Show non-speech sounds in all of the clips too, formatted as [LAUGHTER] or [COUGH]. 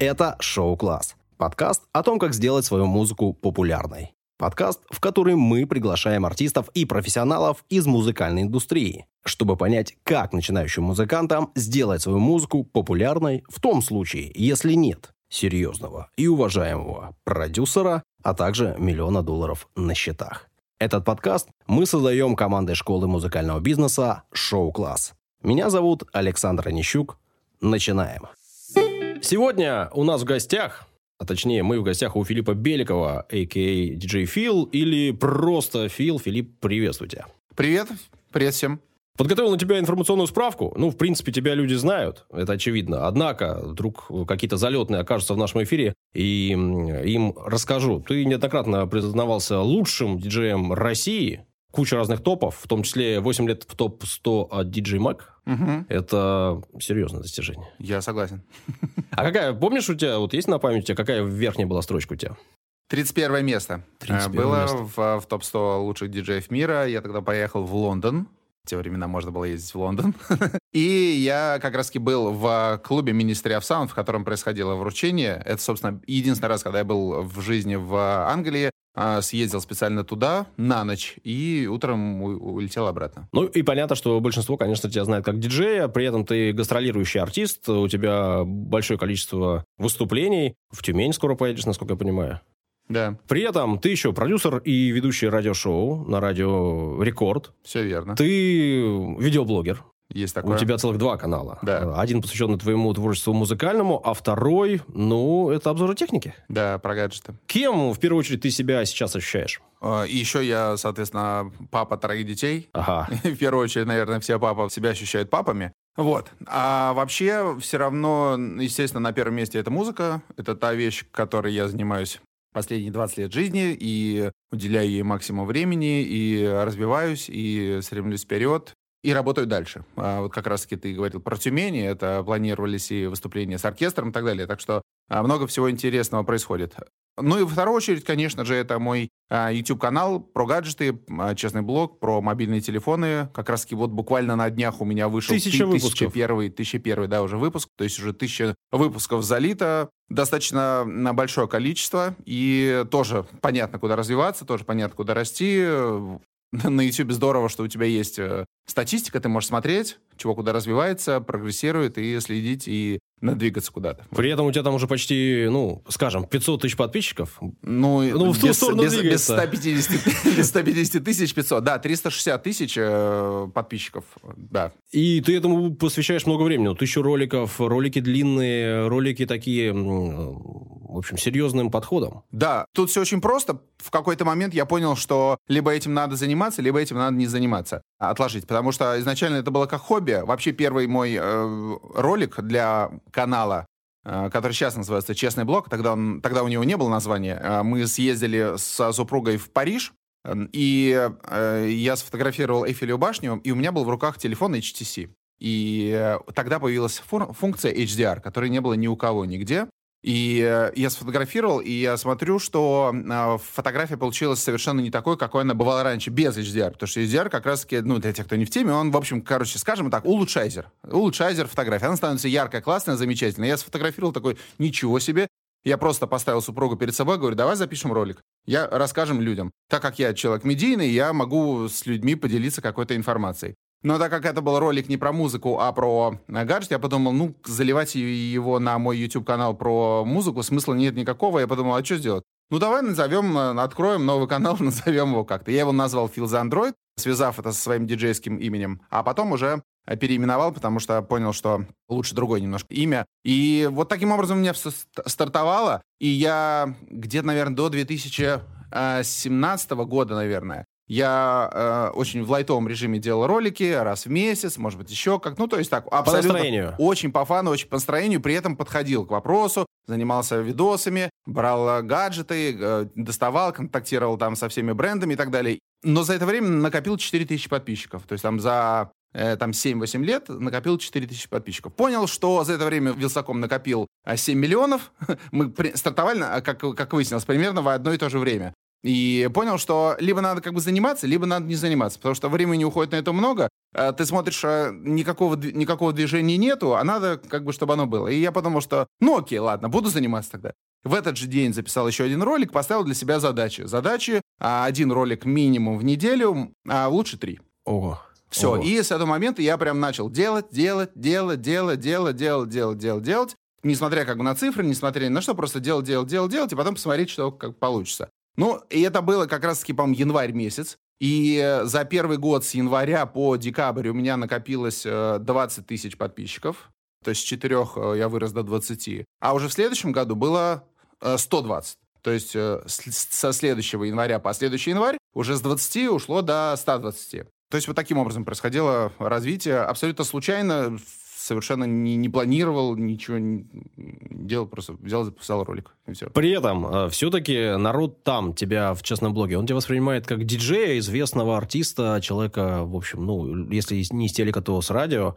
Это «Шоу-класс» – подкаст о том, как сделать свою музыку популярной. Подкаст, в который мы приглашаем артистов и профессионалов из музыкальной индустрии, чтобы понять, как начинающим музыкантам сделать свою музыку популярной в том случае, если нет серьезного и уважаемого продюсера, а также миллиона долларов на счетах. Этот подкаст мы создаем командой школы музыкального бизнеса «Шоу-класс». Меня зовут Александр Онищук. Начинаем. Сегодня у нас в гостях, а точнее мы в гостях у Филиппа Беликова, а.к.а. DJ Фил, или просто Фил. Филипп, приветствуйте. Привет, привет всем. Подготовил на тебя информационную справку. Ну, в принципе, тебя люди знают, это очевидно. Однако, вдруг какие-то залетные окажутся в нашем эфире, и им расскажу. Ты неоднократно признавался лучшим диджеем России, куча разных топов, в том числе 8 лет в топ-100 от DJ Mag. Угу. Это серьезное достижение. Я согласен. А какая, помнишь, у тебя, вот есть на памяти, какая верхняя была строчка у тебя? 31 место. 31 э, Было место. в, в топ-100 лучших диджеев мира. Я тогда поехал в Лондон. В те времена можно было ездить в Лондон. [LAUGHS] И я как раз-таки был в клубе Ministry of Sound, в котором происходило вручение. Это, собственно, единственный раз, когда я был в жизни в Англии. А, съездил специально туда на ночь и утром улетел обратно. Ну и понятно, что большинство, конечно, тебя знает как диджея, при этом ты гастролирующий артист, у тебя большое количество выступлений. В Тюмень скоро поедешь, насколько я понимаю. Да. При этом ты еще продюсер и ведущий радиошоу на радио Рекорд. Все верно. Ты видеоблогер. Есть такое. У тебя целых два канала. Да. Один посвященный твоему творчеству музыкальному, а второй, ну, это обзоры техники. Да, про гаджеты. Кем, в первую очередь, ты себя сейчас ощущаешь? А, и еще я, соответственно, папа троих детей. Ага. [LAUGHS] В первую очередь, наверное, все папы себя ощущают папами. Вот. А вообще, все равно, естественно, на первом месте это музыка. Это та вещь, которой я занимаюсь последние 20 лет жизни и уделяю ей максимум времени, и развиваюсь, и стремлюсь вперед и работаю дальше. А вот как раз-таки ты говорил про Тюмени, это планировались и выступления с оркестром и так далее, так что а, много всего интересного происходит. Ну и во вторую очередь, конечно же, это мой а, YouTube-канал про гаджеты, а, честный блог, про мобильные телефоны. Как раз-таки вот буквально на днях у меня вышел тысяча выпусков. первый, тысяча первый, да, уже выпуск. То есть уже тысяча выпусков залито. Достаточно на большое количество. И тоже понятно, куда развиваться, тоже понятно, куда расти [LAUGHS] на YouTube здорово, что у тебя есть э, статистика, ты можешь смотреть, чего куда развивается, прогрессирует, и следить, и надвигаться куда-то. При этом у тебя там уже почти, ну, скажем, 500 тысяч подписчиков. Ну, ну в ту без, сторону без, без 150, [LAUGHS] без 150 тысяч 500. Да, 360 тысяч э, подписчиков, да. И ты этому посвящаешь много времени. Тысячу роликов, ролики длинные, ролики такие, в общем, серьезным подходом. Да, тут все очень просто. В какой-то момент я понял, что либо этим надо заниматься, либо этим надо не заниматься, отложить. Потому что изначально это было как хобби. Вообще первый мой э, ролик для канала, э, который сейчас называется «Честный блог», тогда, он, тогда у него не было названия. Э, мы съездили с супругой в Париж, и э, я сфотографировал Эйфелеву башню, и у меня был в руках телефон HTC. И тогда появилась функция HDR, которой не было ни у кого нигде. И э, я сфотографировал, и я смотрю, что э, фотография получилась совершенно не такой, какой она бывала раньше, без HDR. Потому что HDR как раз-таки, ну, для тех, кто не в теме, он, в общем, короче, скажем так, улучшайзер. Улучшайзер фотографии. Она становится яркая, классная, замечательная. Я сфотографировал такой, ничего себе. Я просто поставил супругу перед собой, говорю, давай запишем ролик. Я расскажем людям. Так как я человек медийный, я могу с людьми поделиться какой-то информацией. Но так как это был ролик не про музыку, а про э, гаджет, я подумал, ну, заливать его на мой YouTube-канал про музыку смысла нет никакого. Я подумал, а что сделать? Ну, давай назовем, э, откроем новый канал, [LAUGHS] назовем его как-то. Я его назвал Feel the Android, связав это со своим диджейским именем, а потом уже э, переименовал, потому что понял, что лучше другое немножко имя. И вот таким образом у меня все стартовало, и я где-то, наверное, до 2017 года, наверное, я э, очень в лайтовом режиме делал ролики раз в месяц, может быть, еще как. Ну, то есть так, абсолютно... По настроению. Очень по фану, очень по настроению. При этом подходил к вопросу, занимался видосами, брал гаджеты, э, доставал, контактировал там со всеми брендами и так далее. Но за это время накопил 4000 подписчиков. То есть там за э, там 7-8 лет накопил 4000 подписчиков. Понял, что за это время Вилсаком накопил 7 э, миллионов. [LAUGHS] Мы стартовали, э, как, как выяснилось, примерно в одно и то же время. И понял, что либо надо как бы заниматься, либо надо не заниматься, потому что времени уходит на это много, э, ты смотришь, э, никакого, никакого движения нету, а надо как бы, чтобы оно было. И я подумал, что, ну окей, ладно, буду заниматься тогда. В этот же день записал еще один ролик, поставил для себя задачи. Задачи, а, один ролик минимум в неделю, а лучше три. Ого. Все, Ого. и с этого момента я прям начал делать, делать, делать, делать, делать, делать, делать, делать, делать. Несмотря как бы на цифры, несмотря ни на что, просто делать, делать, делать, делать, и потом посмотреть, что как получится. Ну, и это было как раз-таки, по-моему, январь месяц. И э, за первый год с января по декабрь у меня накопилось э, 20 тысяч подписчиков. То есть с 4 э, я вырос до 20. А уже в следующем году было э, 120. То есть э, со следующего января по следующий январь уже с 20 ушло до 120. То есть вот таким образом происходило развитие. Абсолютно случайно, совершенно не, не планировал, ничего не делал, просто взял записал ролик, и все. При этом, все-таки народ там тебя в честном блоге, он тебя воспринимает как диджея, известного артиста, человека, в общем, ну, если не из телека, то с радио,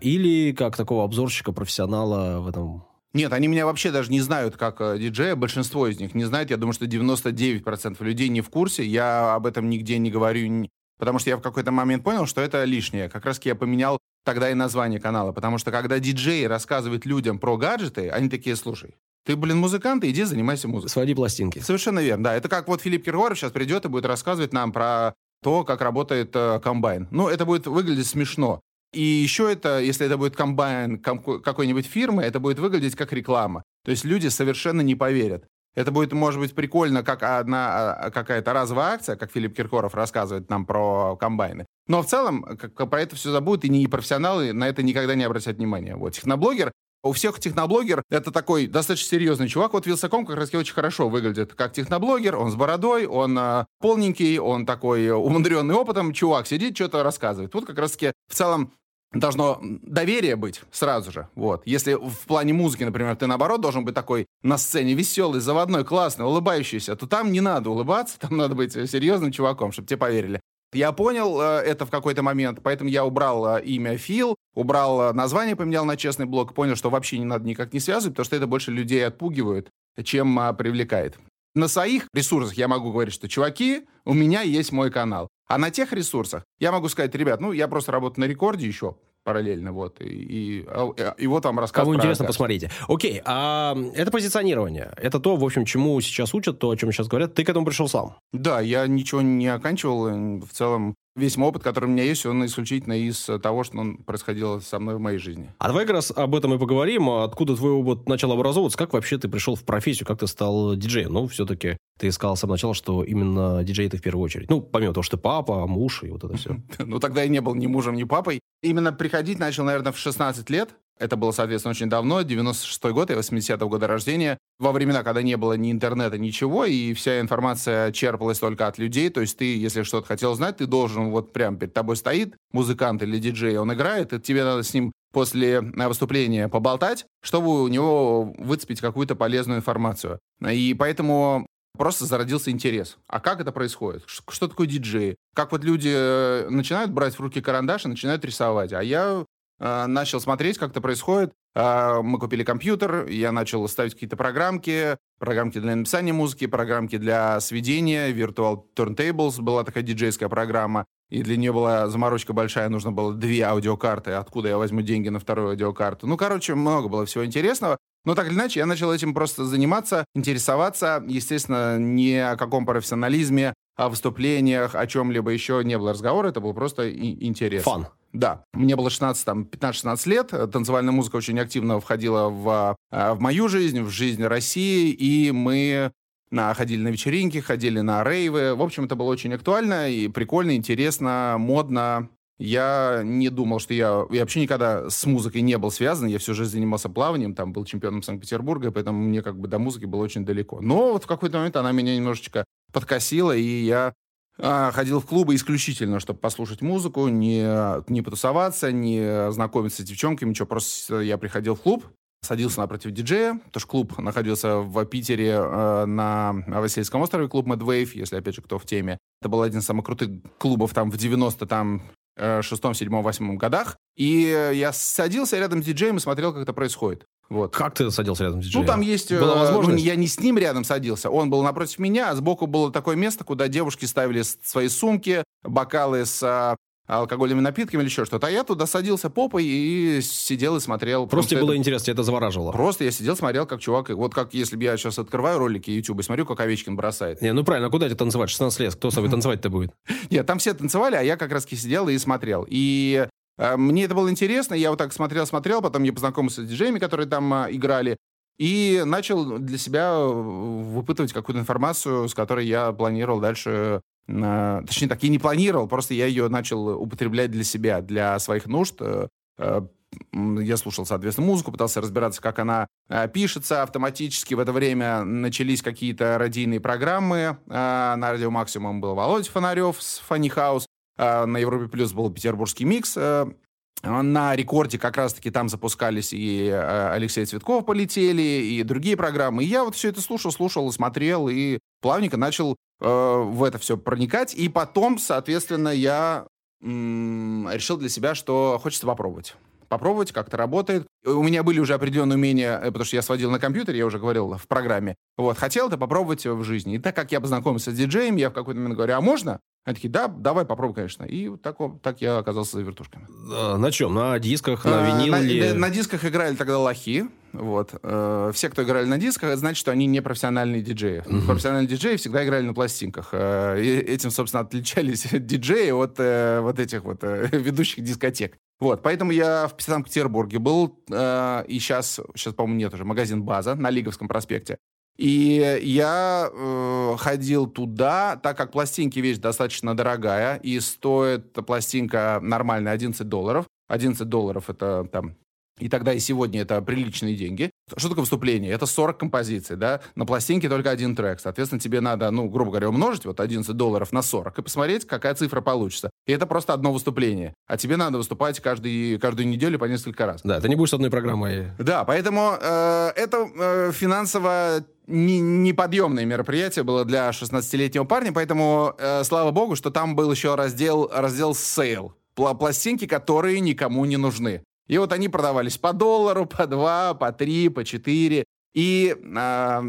или как такого обзорщика, профессионала в этом Нет, они меня вообще даже не знают как э, диджея, большинство из них не знает. Я думаю, что 99% людей не в курсе. Я об этом нигде не говорю, потому что я в какой-то момент понял, что это лишнее. Как раз я поменял тогда и название канала, потому что когда диджей рассказывает людям про гаджеты, они такие, слушай, ты, блин, музыкант, иди занимайся музыкой. своди пластинки. Совершенно верно, да. Это как вот Филипп Киркоров сейчас придет и будет рассказывать нам про то, как работает э, комбайн. Ну, это будет выглядеть смешно. И еще это, если это будет комбайн ком- какой-нибудь фирмы, это будет выглядеть как реклама. То есть люди совершенно не поверят. Это будет, может быть, прикольно, как одна а, какая-то разовая акция, как Филипп Киркоров рассказывает нам про комбайны. Но в целом как, про это все забудут, и не профессионалы на это никогда не обратят внимания. Вот техноблогер у всех техноблогер это такой достаточно серьезный чувак. Вот Вилсаком как раз очень хорошо выглядит как техноблогер. Он с бородой, он э, полненький, он такой умудренный опытом. Чувак сидит, что-то рассказывает. Вот как раз-таки в целом должно доверие быть сразу же. Вот. Если в плане музыки, например, ты наоборот должен быть такой на сцене веселый, заводной, классный, улыбающийся, то там не надо улыбаться, там надо быть серьезным чуваком, чтобы тебе поверили. Я понял э, это в какой-то момент, поэтому я убрал э, имя Фил, убрал э, название, поменял на честный блог, понял, что вообще не надо никак не связывать, потому что это больше людей отпугивает, чем привлекает. На своих ресурсах я могу говорить, что, чуваки, у меня есть мой канал. А на тех ресурсах я могу сказать, ребят, ну, я просто работаю на рекорде еще параллельно, вот, и, и, а, и вот вам рассказ Кому интересно, Аркашу. посмотрите. Окей, а это позиционирование. Это то, в общем, чему сейчас учат, то, о чем сейчас говорят. Ты к этому пришел сам. Да, я ничего не оканчивал. э, В целом, весь мой опыт, который у меня есть, он исключительно из того, что он происходило со мной в моей жизни. А давай как раз об этом и поговорим. Откуда твой опыт начал образовываться? Как вообще ты пришел в профессию? Как ты стал диджеем? Ну, все-таки ты сказал с самого начала, что именно диджей ты в первую очередь. Ну, помимо того, что ты папа, муж и вот это все. [LAUGHS] Ну, тогда я не был ни мужем, ни папой. Именно приходить начал, наверное, в 16 лет. Это было, соответственно, очень давно, 96-й год и 80-го года рождения, во времена, когда не было ни интернета, ничего, и вся информация черпалась только от людей, то есть ты, если что-то хотел знать, ты должен, вот прям перед тобой стоит музыкант или диджей, он играет, и тебе надо с ним после э, выступления поболтать, чтобы у него выцепить какую-то полезную информацию. И поэтому просто зародился интерес. А как это происходит? Что такое диджей? Как вот люди э, начинают брать в руки карандаш и начинают рисовать? А я начал смотреть, как это происходит. Э, мы купили компьютер, я начал ставить какие-то программки, программки для написания музыки, программки для сведения, Virtual Turntables была такая диджейская программа, и для нее была заморочка большая, нужно было две аудиокарты, откуда я возьму деньги на вторую аудиокарту. Ну, короче, много было всего интересного. Но так или иначе, я начал этим просто заниматься, интересоваться. Естественно, ни о каком профессионализме, о выступлениях, о чем-либо еще не было разговора. Это был просто интерес. Фан. Да. Мне было 16, там, 15-16 лет. Танцевальная музыка очень активно входила в, а, в мою жизнь, в жизнь России. И мы на, ходили на вечеринки, ходили на рейвы. В общем, это было очень актуально и прикольно, интересно, модно. Я не думал, что я... Я вообще никогда с музыкой не был связан. Я всю жизнь занимался плаванием, там был чемпионом Санкт-Петербурга, поэтому мне как бы до музыки было очень далеко. Но вот в какой-то момент она меня немножечко подкосила, и я ходил в клубы исключительно, чтобы послушать музыку, не, не потусоваться, не знакомиться с девчонками, ничего. Просто я приходил в клуб, садился напротив диджея, потому что клуб находился в Питере э, на Васильевском острове, клуб Mad Wave, если, опять же, кто в теме. Это был один из самых крутых клубов там в 90 там э, шестом, седьмом, восьмом годах. И я садился рядом с диджеем и смотрел, как это происходит. Вот. Как ты садился рядом с диджеем? Ну, там есть... Была э, возможность? ну, я не с ним рядом садился, он был напротив меня, а сбоку было такое место, куда девушки ставили свои сумки, бокалы с а, алкогольными напитками или еще что-то. А я туда садился попой и сидел и смотрел. Просто тебе было интересно, тебя это завораживало. Просто я сидел, смотрел, как чувак... Вот как если бы я сейчас открываю ролики YouTube и смотрю, как Овечкин бросает. Не, ну правильно, а куда тебе танцевать? 16 лет, кто с тобой [LAUGHS] танцевать-то будет? Нет, там все танцевали, а я как раз сидел и смотрел. И э, мне это было интересно, я вот так смотрел-смотрел, потом я познакомился с диджеями, которые там э, играли, и начал для себя э, выпытывать какую-то информацию, с которой я планировал дальше э, точнее так, я не планировал, просто я ее начал употреблять для себя, для своих нужд. Э, я слушал, соответственно, музыку, пытался разбираться, как она пишется автоматически. В это время начались какие-то радийные программы. на Радио Максимум был Володя Фонарев с Фанни Хаус. На Европе Плюс был Петербургский микс. На рекорде как раз-таки там запускались и э, Алексей Цветков полетели, и другие программы. И я вот все это слушал, слушал, смотрел, и плавненько начал э, в это все проникать. И потом, соответственно, я м- решил для себя, что хочется попробовать попробовать, как это работает. У меня были уже определенные умения, э, потому что я сводил на компьютере, я уже говорил в программе. Вот, хотел это попробовать в жизни. И так как я познакомился с диджеем, я в какой-то момент говорю, а можно? Они такие, да, давай попробуй, конечно. И так, вот, так я оказался за вертушками. А, на чем? На дисках, на виниле? На, на, на дисках играли тогда лохи. Вот. Э, все, кто играли на дисках, это значит, что они не профессиональные диджеи. Uh-huh. Профессиональные диджеи всегда играли на пластинках. Э, этим, собственно, отличались [LAUGHS] диджеи от э, вот этих вот [LAUGHS] ведущих дискотек. Вот, поэтому я в Санкт-Петербурге был, э, и сейчас, сейчас, по-моему, нет уже, магазин «База» на Лиговском проспекте. И я э, ходил туда, так как пластинки вещь достаточно дорогая, и стоит пластинка нормальная 11 долларов. 11 долларов это там и тогда, и сегодня это приличные деньги. Что такое выступление? Это 40 композиций, да? На пластинке только один трек. Соответственно, тебе надо, ну, грубо говоря, умножить вот 11 долларов на 40 и посмотреть, какая цифра получится. И это просто одно выступление. А тебе надо выступать каждый, каждую неделю по несколько раз. Да, ты не будешь одной программой. Да, поэтому э, это э, финансово не, неподъемное мероприятие было для 16-летнего парня, поэтому э, слава богу, что там был еще раздел, раздел sale. Пластинки, которые никому не нужны. И вот они продавались по доллару, по два, по три, по четыре. И э,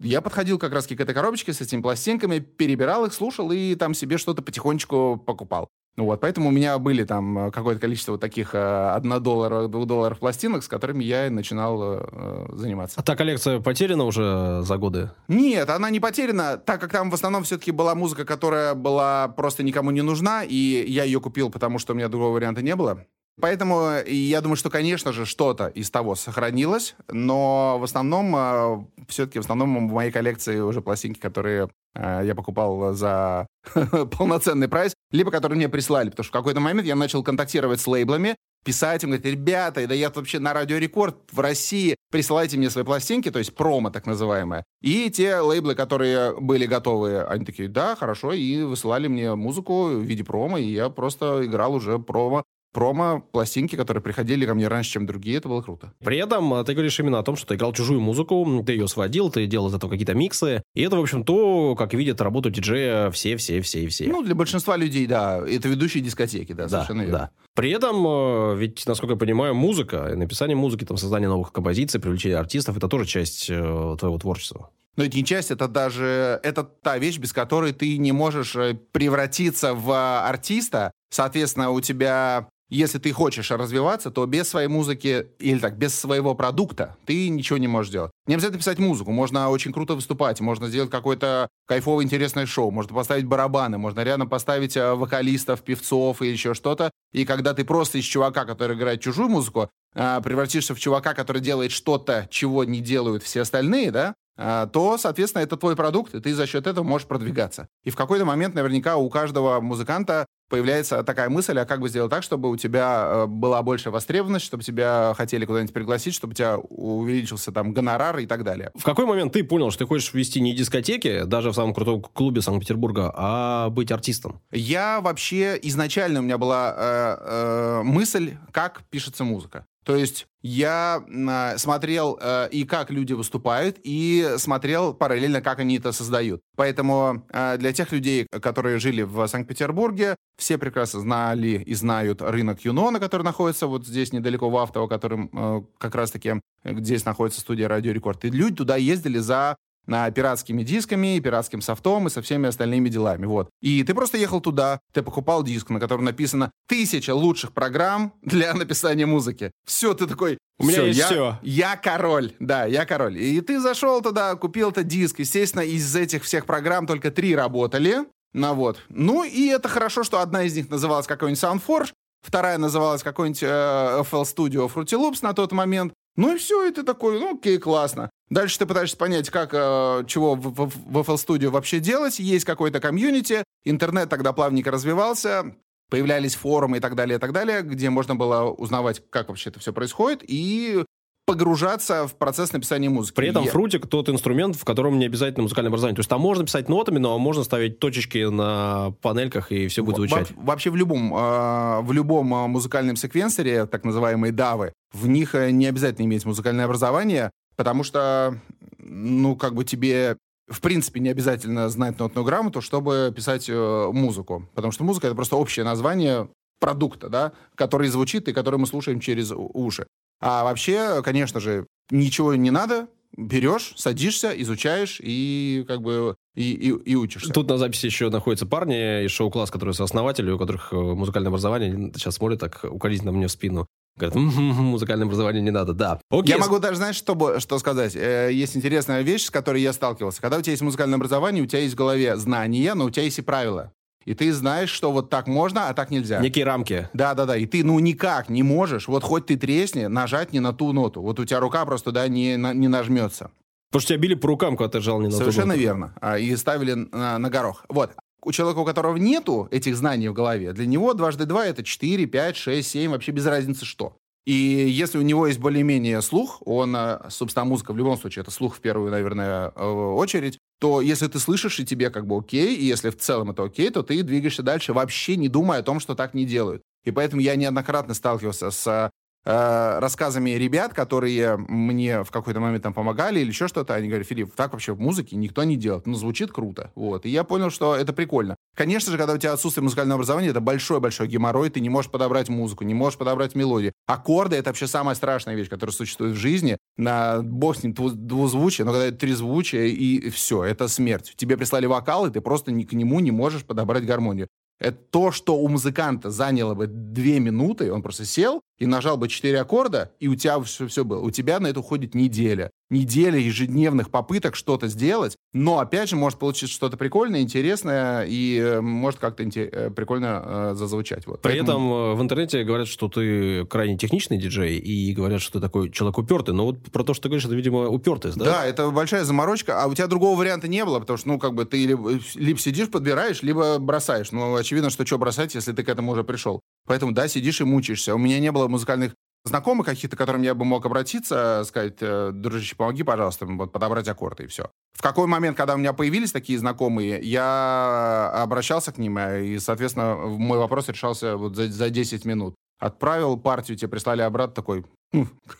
я подходил как раз к этой коробочке с этими пластинками, перебирал их, слушал и там себе что-то потихонечку покупал. Ну вот, поэтому у меня были там э, какое-то количество вот таких э, 1 доллара, 2 долларов пластинок, с которыми я и начинал э, заниматься. А та коллекция потеряна уже за годы? Нет, она не потеряна, так как там в основном все-таки была музыка, которая была просто никому не нужна, и я ее купил, потому что у меня другого варианта не было. Поэтому я думаю, что, конечно же, что-то из того сохранилось, но в основном, э, все-таки в основном в моей коллекции уже пластинки, которые э, я покупал за [LAUGHS] полноценный прайс, либо которые мне прислали, потому что в какой-то момент я начал контактировать с лейблами, писать им, говорить, ребята, да я вообще на Радио Рекорд в России, присылайте мне свои пластинки, то есть промо так называемое. И те лейблы, которые были готовы, они такие, да, хорошо, и высылали мне музыку в виде промо, и я просто играл уже промо промо-пластинки, которые приходили ко мне раньше, чем другие, это было круто. При этом а, ты говоришь именно о том, что ты играл чужую музыку, ты ее сводил, ты делал из этого какие-то миксы, и это, в общем, то, как видят работу диджея все-все-все-все. Ну, для большинства людей, да, это ведущие дискотеки, да, да совершенно верно. Да. При этом, а, ведь, насколько я понимаю, музыка, написание музыки, там, создание новых композиций, привлечение артистов, это тоже часть э, твоего творчества. Но это не часть, это даже это та вещь, без которой ты не можешь э, превратиться в артиста. Соответственно, у тебя если ты хочешь развиваться, то без своей музыки или так, без своего продукта ты ничего не можешь делать. Не обязательно писать музыку, можно очень круто выступать, можно сделать какое-то кайфовое интересное шоу, можно поставить барабаны, можно рядом поставить э, вокалистов, певцов или еще что-то. И когда ты просто из чувака, который играет чужую музыку, э, превратишься в чувака, который делает что-то, чего не делают все остальные, да, э, то, соответственно, это твой продукт, и ты за счет этого можешь продвигаться. И в какой-то момент наверняка у каждого музыканта появляется такая мысль, а как бы сделать так, чтобы у тебя э, была большая востребованность, чтобы тебя хотели куда-нибудь пригласить, чтобы у тебя увеличился там гонорар и так далее. В какой момент ты понял, что ты хочешь вести не дискотеки, даже в самом крутом клубе Санкт-Петербурга, а быть артистом? Я вообще изначально у меня была э, э, мысль, как пишется музыка. То есть я э, смотрел э, и как люди выступают, и смотрел параллельно, как они это создают. Поэтому э, для тех людей, которые жили в Санкт-Петербурге, все прекрасно знали и знают рынок Юнона, который находится вот здесь недалеко в Автово, которым э, как раз-таки здесь находится студия Радио Рекорд. И люди туда ездили за на пиратскими дисками, пиратским софтом и со всеми остальными делами. Вот. И ты просто ехал туда, ты покупал диск, на котором написано тысяча лучших программ для [LAUGHS] написания музыки. Все, ты такой, у меня есть я, все. Я король, да, я король. И ты зашел туда, купил этот диск. Естественно, из этих всех программ только три работали. Ну вот. Ну и это хорошо, что одна из них называлась какой-нибудь SoundForge, вторая называлась какой-нибудь э, FL Studio Fruity Loops на тот момент. Ну и все, и ты такой, ну окей, классно. Дальше ты пытаешься понять, как, э, чего в, в, в FL Studio вообще делать. Есть какой-то комьюнити, интернет тогда плавненько развивался, появлялись форумы и так далее, и так далее, где можно было узнавать, как вообще это все происходит, и погружаться в процесс написания музыки. При этом фрутик тот инструмент, в котором не обязательно музыкальное образование. То есть там можно писать нотами, но можно ставить точечки на панельках, и все будет звучать. Во вообще в любом, э, в любом а, музыкальном секвенсоре, так называемые давы, в них э, не обязательно иметь музыкальное образование, потому что, ну, как бы тебе в принципе, не обязательно знать нотную грамоту, чтобы писать э, музыку. Потому что музыка — это просто общее название продукта, да, который звучит и который мы слушаем через уши. А вообще, конечно же, ничего не надо, берешь, садишься, изучаешь и как бы и, и, и учишься. Тут на записи еще находятся парни из шоу-класс, которые сооснователи, у которых э, музыкальное образование, сейчас смотрят так укоризненно мне в спину. Говорят, м-м-м, музыкальное образование не надо, да. Окей. Я могу даже, знаешь, что, что сказать? Э, есть интересная вещь, с которой я сталкивался. Когда у тебя есть музыкальное образование, у тебя есть в голове знания, но у тебя есть и правила. И ты знаешь, что вот так можно, а так нельзя. Некие рамки. Да-да-да. И ты, ну, никак не можешь, вот хоть ты тресни, нажать не на ту ноту. Вот у тебя рука просто, да, не, не нажмется. Потому что тебя били по рукам, когда ты жал не на Совершенно верно. А, и ставили на, на горох. Вот у человека, у которого нету этих знаний в голове, для него дважды два это 4, 5, 6, 7, вообще без разницы что. И если у него есть более-менее слух, он, э, собственно, музыка в любом случае, это слух в первую, наверное, э, очередь, то если ты слышишь, и тебе как бы окей, и если в целом это окей, то ты двигаешься дальше, вообще не думая о том, что так не делают. И поэтому я неоднократно сталкивался с э, рассказами ребят, которые мне в какой-то момент там помогали или еще что-то, они говорят, Филипп, так вообще в музыке никто не делает, ну, звучит круто, вот. И я понял, что это прикольно. Конечно же, когда у тебя отсутствие музыкального образования, это большой-большой геморрой, ты не можешь подобрать музыку, не можешь подобрать мелодию. Аккорды — это вообще самая страшная вещь, которая существует в жизни. На бог с ним двузвучие, но когда это трезвучие, и все, это смерть. Тебе прислали вокал, и ты просто к нему не можешь подобрать гармонию. Это то, что у музыканта заняло бы две минуты, он просто сел и нажал бы четыре аккорда, и у тебя все, все было. У тебя на это уходит неделя неделя ежедневных попыток что-то сделать, но, опять же, может получиться что-то прикольное, интересное, и э, может как-то э, прикольно э, зазвучать. Вот. При Поэтому... этом э, в интернете говорят, что ты крайне техничный диджей, и говорят, что ты такой человек упертый, но вот про то, что ты говоришь, это, видимо, упертость, да? Да, это большая заморочка, а у тебя другого варианта не было, потому что, ну, как бы ты либо, либо сидишь, подбираешь, либо бросаешь. Ну, очевидно, что что бросать, если ты к этому уже пришел. Поэтому, да, сидишь и мучаешься. У меня не было музыкальных знакомых каких-то, к которым я бы мог обратиться, сказать, э, дружище, помоги, пожалуйста, вот, подобрать аккорды, и все. В какой момент, когда у меня появились такие знакомые, я обращался к ним, э, и, соответственно, мой вопрос решался вот за, за 10 минут. Отправил партию, тебе прислали обратно такой,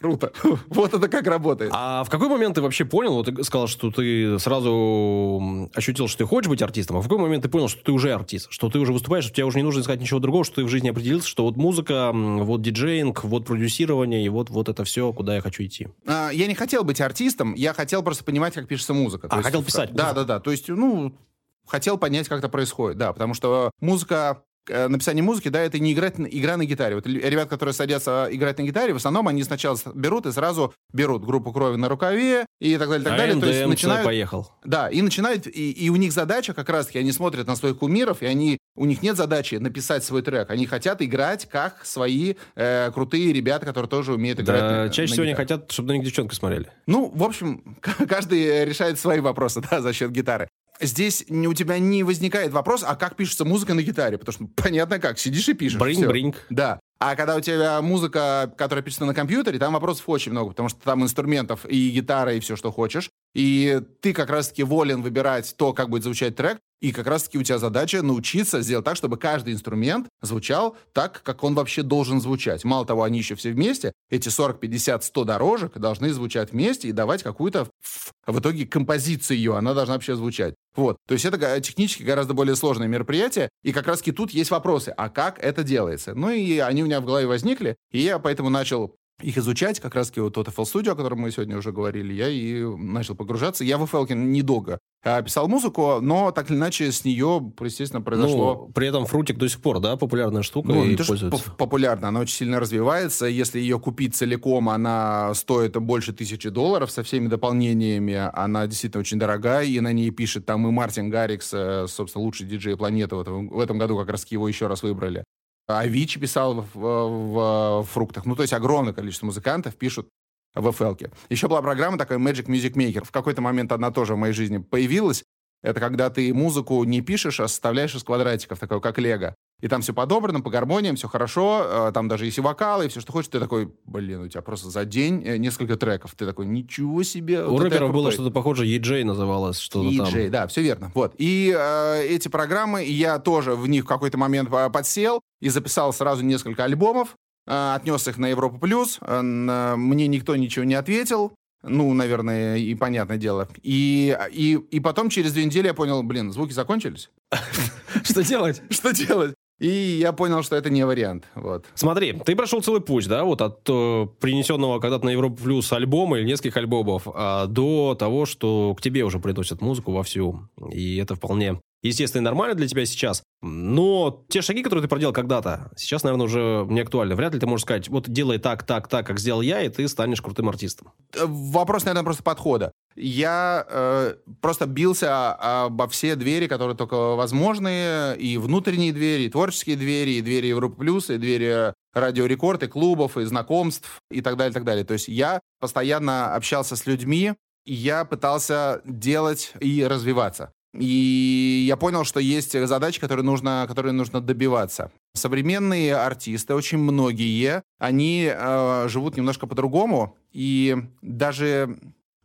Круто. [LAUGHS] вот это как работает. А в какой момент ты вообще понял, вот ты сказал, что ты сразу ощутил, что ты хочешь быть артистом, а в какой момент ты понял, что ты уже артист, что ты уже выступаешь, что тебе уже не нужно искать ничего другого, что ты в жизни определился, что вот музыка, вот диджеинг, вот продюсирование, и вот, вот это все, куда я хочу идти? А, я не хотел быть артистом, я хотел просто понимать, как пишется музыка. А, хотел писать? Да, да, да. То есть, ну, хотел понять, как это происходит, да, потому что музыка написание музыки, да, это не играть, игра на гитаре. Вот ребят, которые садятся играть на гитаре, в основном они сначала берут и сразу берут группу крови на рукаве и так далее, так а далее. То есть начинают, поехал. Да, и начинают, и, и у них задача как раз-таки, они смотрят на своих кумиров, и они, у них нет задачи написать свой трек, они хотят играть как свои э, крутые ребята, которые тоже умеют играть да, на, чаще на всего гитаре. они хотят, чтобы на них девчонки смотрели. Ну, в общем, [LAUGHS] каждый решает свои вопросы, да, за счет гитары здесь у тебя не возникает вопрос, а как пишется музыка на гитаре? Потому что понятно как, сидишь и пишешь. Бринг-бринг. Да. А когда у тебя музыка, которая пишется на компьютере, там вопросов очень много, потому что там инструментов и гитара, и все, что хочешь. И ты как раз-таки волен выбирать то, как будет звучать трек, и как раз-таки у тебя задача научиться сделать так, чтобы каждый инструмент звучал так, как он вообще должен звучать. Мало того, они еще все вместе, эти 40, 50, 100 дорожек должны звучать вместе и давать какую-то в итоге композицию, она должна вообще звучать. Вот. То есть это технически гораздо более сложное мероприятие, и как раз-таки тут есть вопросы, а как это делается? Ну и они у меня в голове возникли, и я поэтому начал их изучать, как раз-таки вот тот FL Studio, о котором мы сегодня уже говорили, я и начал погружаться. Я в FL недолго а, писал музыку, но так или иначе с нее, естественно, произошло... Ну, при этом фрутик до сих пор, да, популярная штука ну, и не пользуется. популярна, она очень сильно развивается. Если ее купить целиком, она стоит больше тысячи долларов со всеми дополнениями. Она действительно очень дорогая, и на ней пишет там и Мартин Гаррикс, э, собственно, лучший диджей планеты. Вот в этом году как раз его еще раз выбрали. Авичи писал в, в, в фруктах. Ну, то есть огромное количество музыкантов пишут в FL. Еще была программа такая Magic Music Maker. В какой-то момент она тоже в моей жизни появилась. Это когда ты музыку не пишешь, а составляешь из квадратиков, такое как лего. И там все подобрано, по гармониям, все хорошо, э, там даже есть и вокалы, и все, что хочешь. Ты такой, блин, у тебя просто за день э, несколько треков. Ты такой, ничего себе. У вот рэперов было что-то похоже, EJ называлось, что-то там. EJ, да, все верно. Вот. И э, эти программы, я тоже в них в какой-то момент подсел и записал сразу несколько альбомов, э, отнес их на Европу Плюс. Э, мне никто ничего не ответил. Ну, наверное, и понятное дело. И, и, и потом через две недели я понял, блин, звуки закончились. [LAUGHS] Что делать? [LAUGHS] Что делать? И я понял, что это не вариант. Вот. Смотри, ты прошел целый путь, да, вот от э, принесенного когда-то на Европу Плюс альбома или нескольких альбомов а, до того, что к тебе уже приносят музыку вовсю. И это вполне естественно нормально для тебя сейчас. Но те шаги, которые ты проделал когда-то, сейчас, наверное, уже не актуальны. Вряд ли ты можешь сказать, вот делай так, так, так, как сделал я, и ты станешь крутым артистом. Э, вопрос, наверное, просто подхода. Я э, просто бился обо все двери, которые только возможны, и внутренние двери, и творческие двери, и двери Европы Плюс, и двери Радио Рекорд, и клубов, и знакомств, и так далее, и так далее. То есть я постоянно общался с людьми, и я пытался делать и развиваться. И я понял, что есть задачи, которые нужно, которые нужно добиваться. Современные артисты, очень многие, они э, живут немножко по-другому, и даже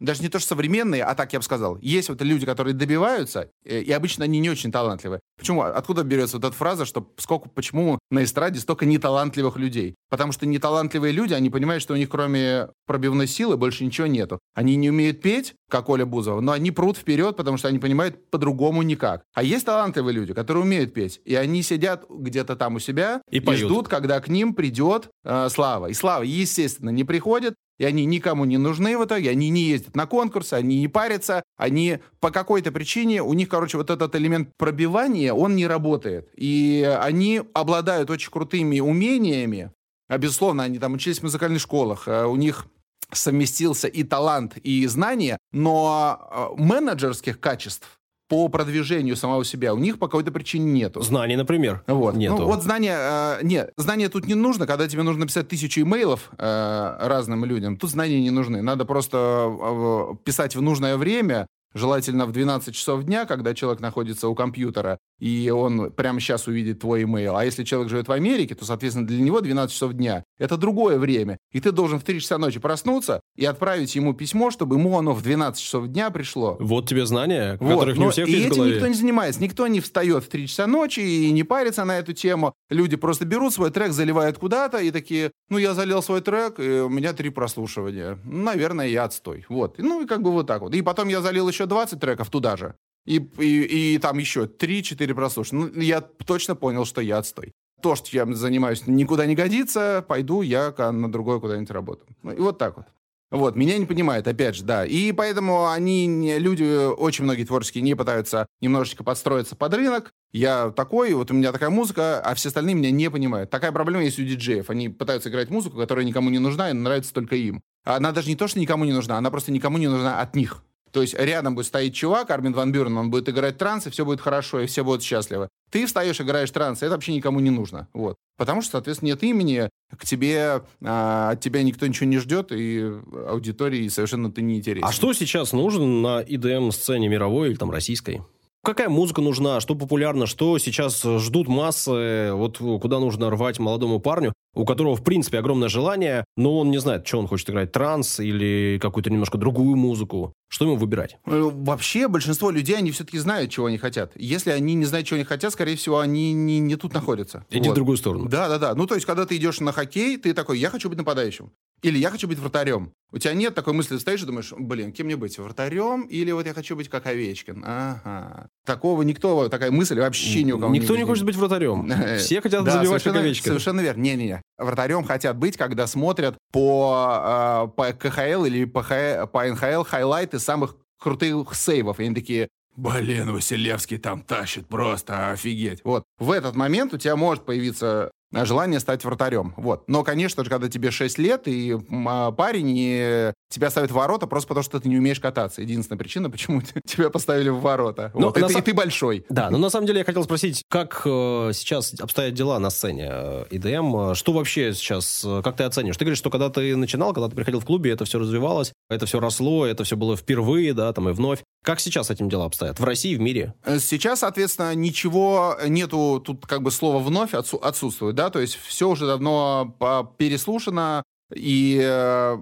даже не то, что современные, а так я бы сказал, есть вот люди, которые добиваются, э, и обычно они не очень талантливые. Почему? Откуда берется вот эта фраза, что сколько, почему на эстраде столько неталантливых людей? Потому что неталантливые люди, они понимают, что у них кроме пробивной силы больше ничего нету. Они не умеют петь, как Оля Бузова, но они прут вперед, потому что они понимают по-другому никак. А есть талантливые люди, которые умеют петь, и они сидят где-то там у себя и, и ждут, когда к ним придет э, Слава. И Слава, естественно, не приходит, и они никому не нужны в итоге, они не ездят на конкурсы, они не парятся, они по какой-то причине, у них, короче, вот этот элемент пробивания, он не работает. И они обладают очень крутыми умениями, а, безусловно, они там учились в музыкальных школах, а, у них совместился и талант, и знания, но а, менеджерских качеств по продвижению самого себя у них по какой-то причине нету. Знаний, например, вот. нету. Ну, вот знания, э, нет, знания тут не нужно, когда тебе нужно писать тысячу имейлов э, разным людям, тут знания не нужны. Надо просто э, писать в нужное время, желательно в 12 часов дня, когда человек находится у компьютера, и он прямо сейчас увидит твой имейл. А если человек живет в Америке, то, соответственно, для него 12 часов дня — это другое время. И ты должен в 3 часа ночи проснуться и отправить ему письмо, чтобы ему оно в 12 часов дня пришло. Вот тебе знания, вот. которых не у всех и есть этим никто не занимается. Никто не встает в 3 часа ночи и не парится на эту тему. Люди просто берут свой трек, заливают куда-то и такие, ну, я залил свой трек, и у меня три прослушивания. Наверное, я отстой. Вот. Ну, и как бы вот так вот. И потом я залил еще 20 треков туда же и, и, и там еще 3-4 прослушивания. Ну, я точно понял, что я отстой. То, что я занимаюсь, никуда не годится, пойду я на другое куда-нибудь работу. Ну, и вот так вот. Вот, меня не понимают, опять же, да. И поэтому они, люди, очень многие творческие, не пытаются немножечко подстроиться под рынок. Я такой, вот у меня такая музыка, а все остальные меня не понимают. Такая проблема есть у диджеев. Они пытаются играть музыку, которая никому не нужна и нравится только им. Она даже не то, что никому не нужна, она просто никому не нужна от них. То есть рядом будет стоять чувак, Армин Ван Бюрен, он будет играть транс, и все будет хорошо, и все будут счастливы. Ты встаешь, играешь транс, и это вообще никому не нужно. Вот. Потому что, соответственно, нет имени, к тебе, а, от тебя никто ничего не ждет, и аудитории совершенно ты не интересен. А что сейчас нужно на EDM-сцене мировой или там российской? Какая музыка нужна, что популярно, что сейчас ждут массы, вот куда нужно рвать молодому парню, у которого, в принципе, огромное желание, но он не знает, что он хочет играть, транс или какую-то немножко другую музыку. Что ему выбирать? Э, вообще, большинство людей, они все-таки знают, чего они хотят. Если они не знают, чего они хотят, скорее всего, они не, не тут находятся. Иди вот. в другую сторону. Да, да, да. Ну, то есть, когда ты идешь на хоккей, ты такой, я хочу быть нападающим. Или я хочу быть вратарем. У тебя нет такой мысли, стоишь и думаешь, блин, кем мне быть, вратарем или вот я хочу быть как Овечкин? Ага. Такого никто, такая мысль вообще ни у кого Никто не не хочет быть вратарем. [LAUGHS] Все хотят Да, забивать как совершенно, Овечкин. совершенно верно. Не-не-не. Вратарем хотят быть, когда смотрят по, э, по КХЛ или по, по НХЛ хайлайты самых крутых сейвов. И они такие, блин, Василевский там тащит просто офигеть. Вот. В этот момент у тебя может появиться желание стать вратарем. Вот. Но, конечно же, когда тебе 6 лет, и а, парень и тебя ставят в ворота просто потому, что ты не умеешь кататься. Единственная причина, почему [LAUGHS] тебя поставили в ворота. Ну, Вот. И, ты, са- и ты большой. Да, но на самом деле я хотел спросить, как э, сейчас обстоят дела на сцене э, EDM? Э, Что вообще сейчас, э, как ты оценишь? Ты говоришь, что когда ты начинал, когда ты приходил в клубе, это все развивалось, это все росло, это все было впервые, да, там и вновь. Как сейчас этим дела обстоят? В России, в мире? Э, Сейчас, соответственно, ничего нету, тут как бы слово «вновь» отсу- отсутствует, да, то есть все уже давно по- переслушано и э,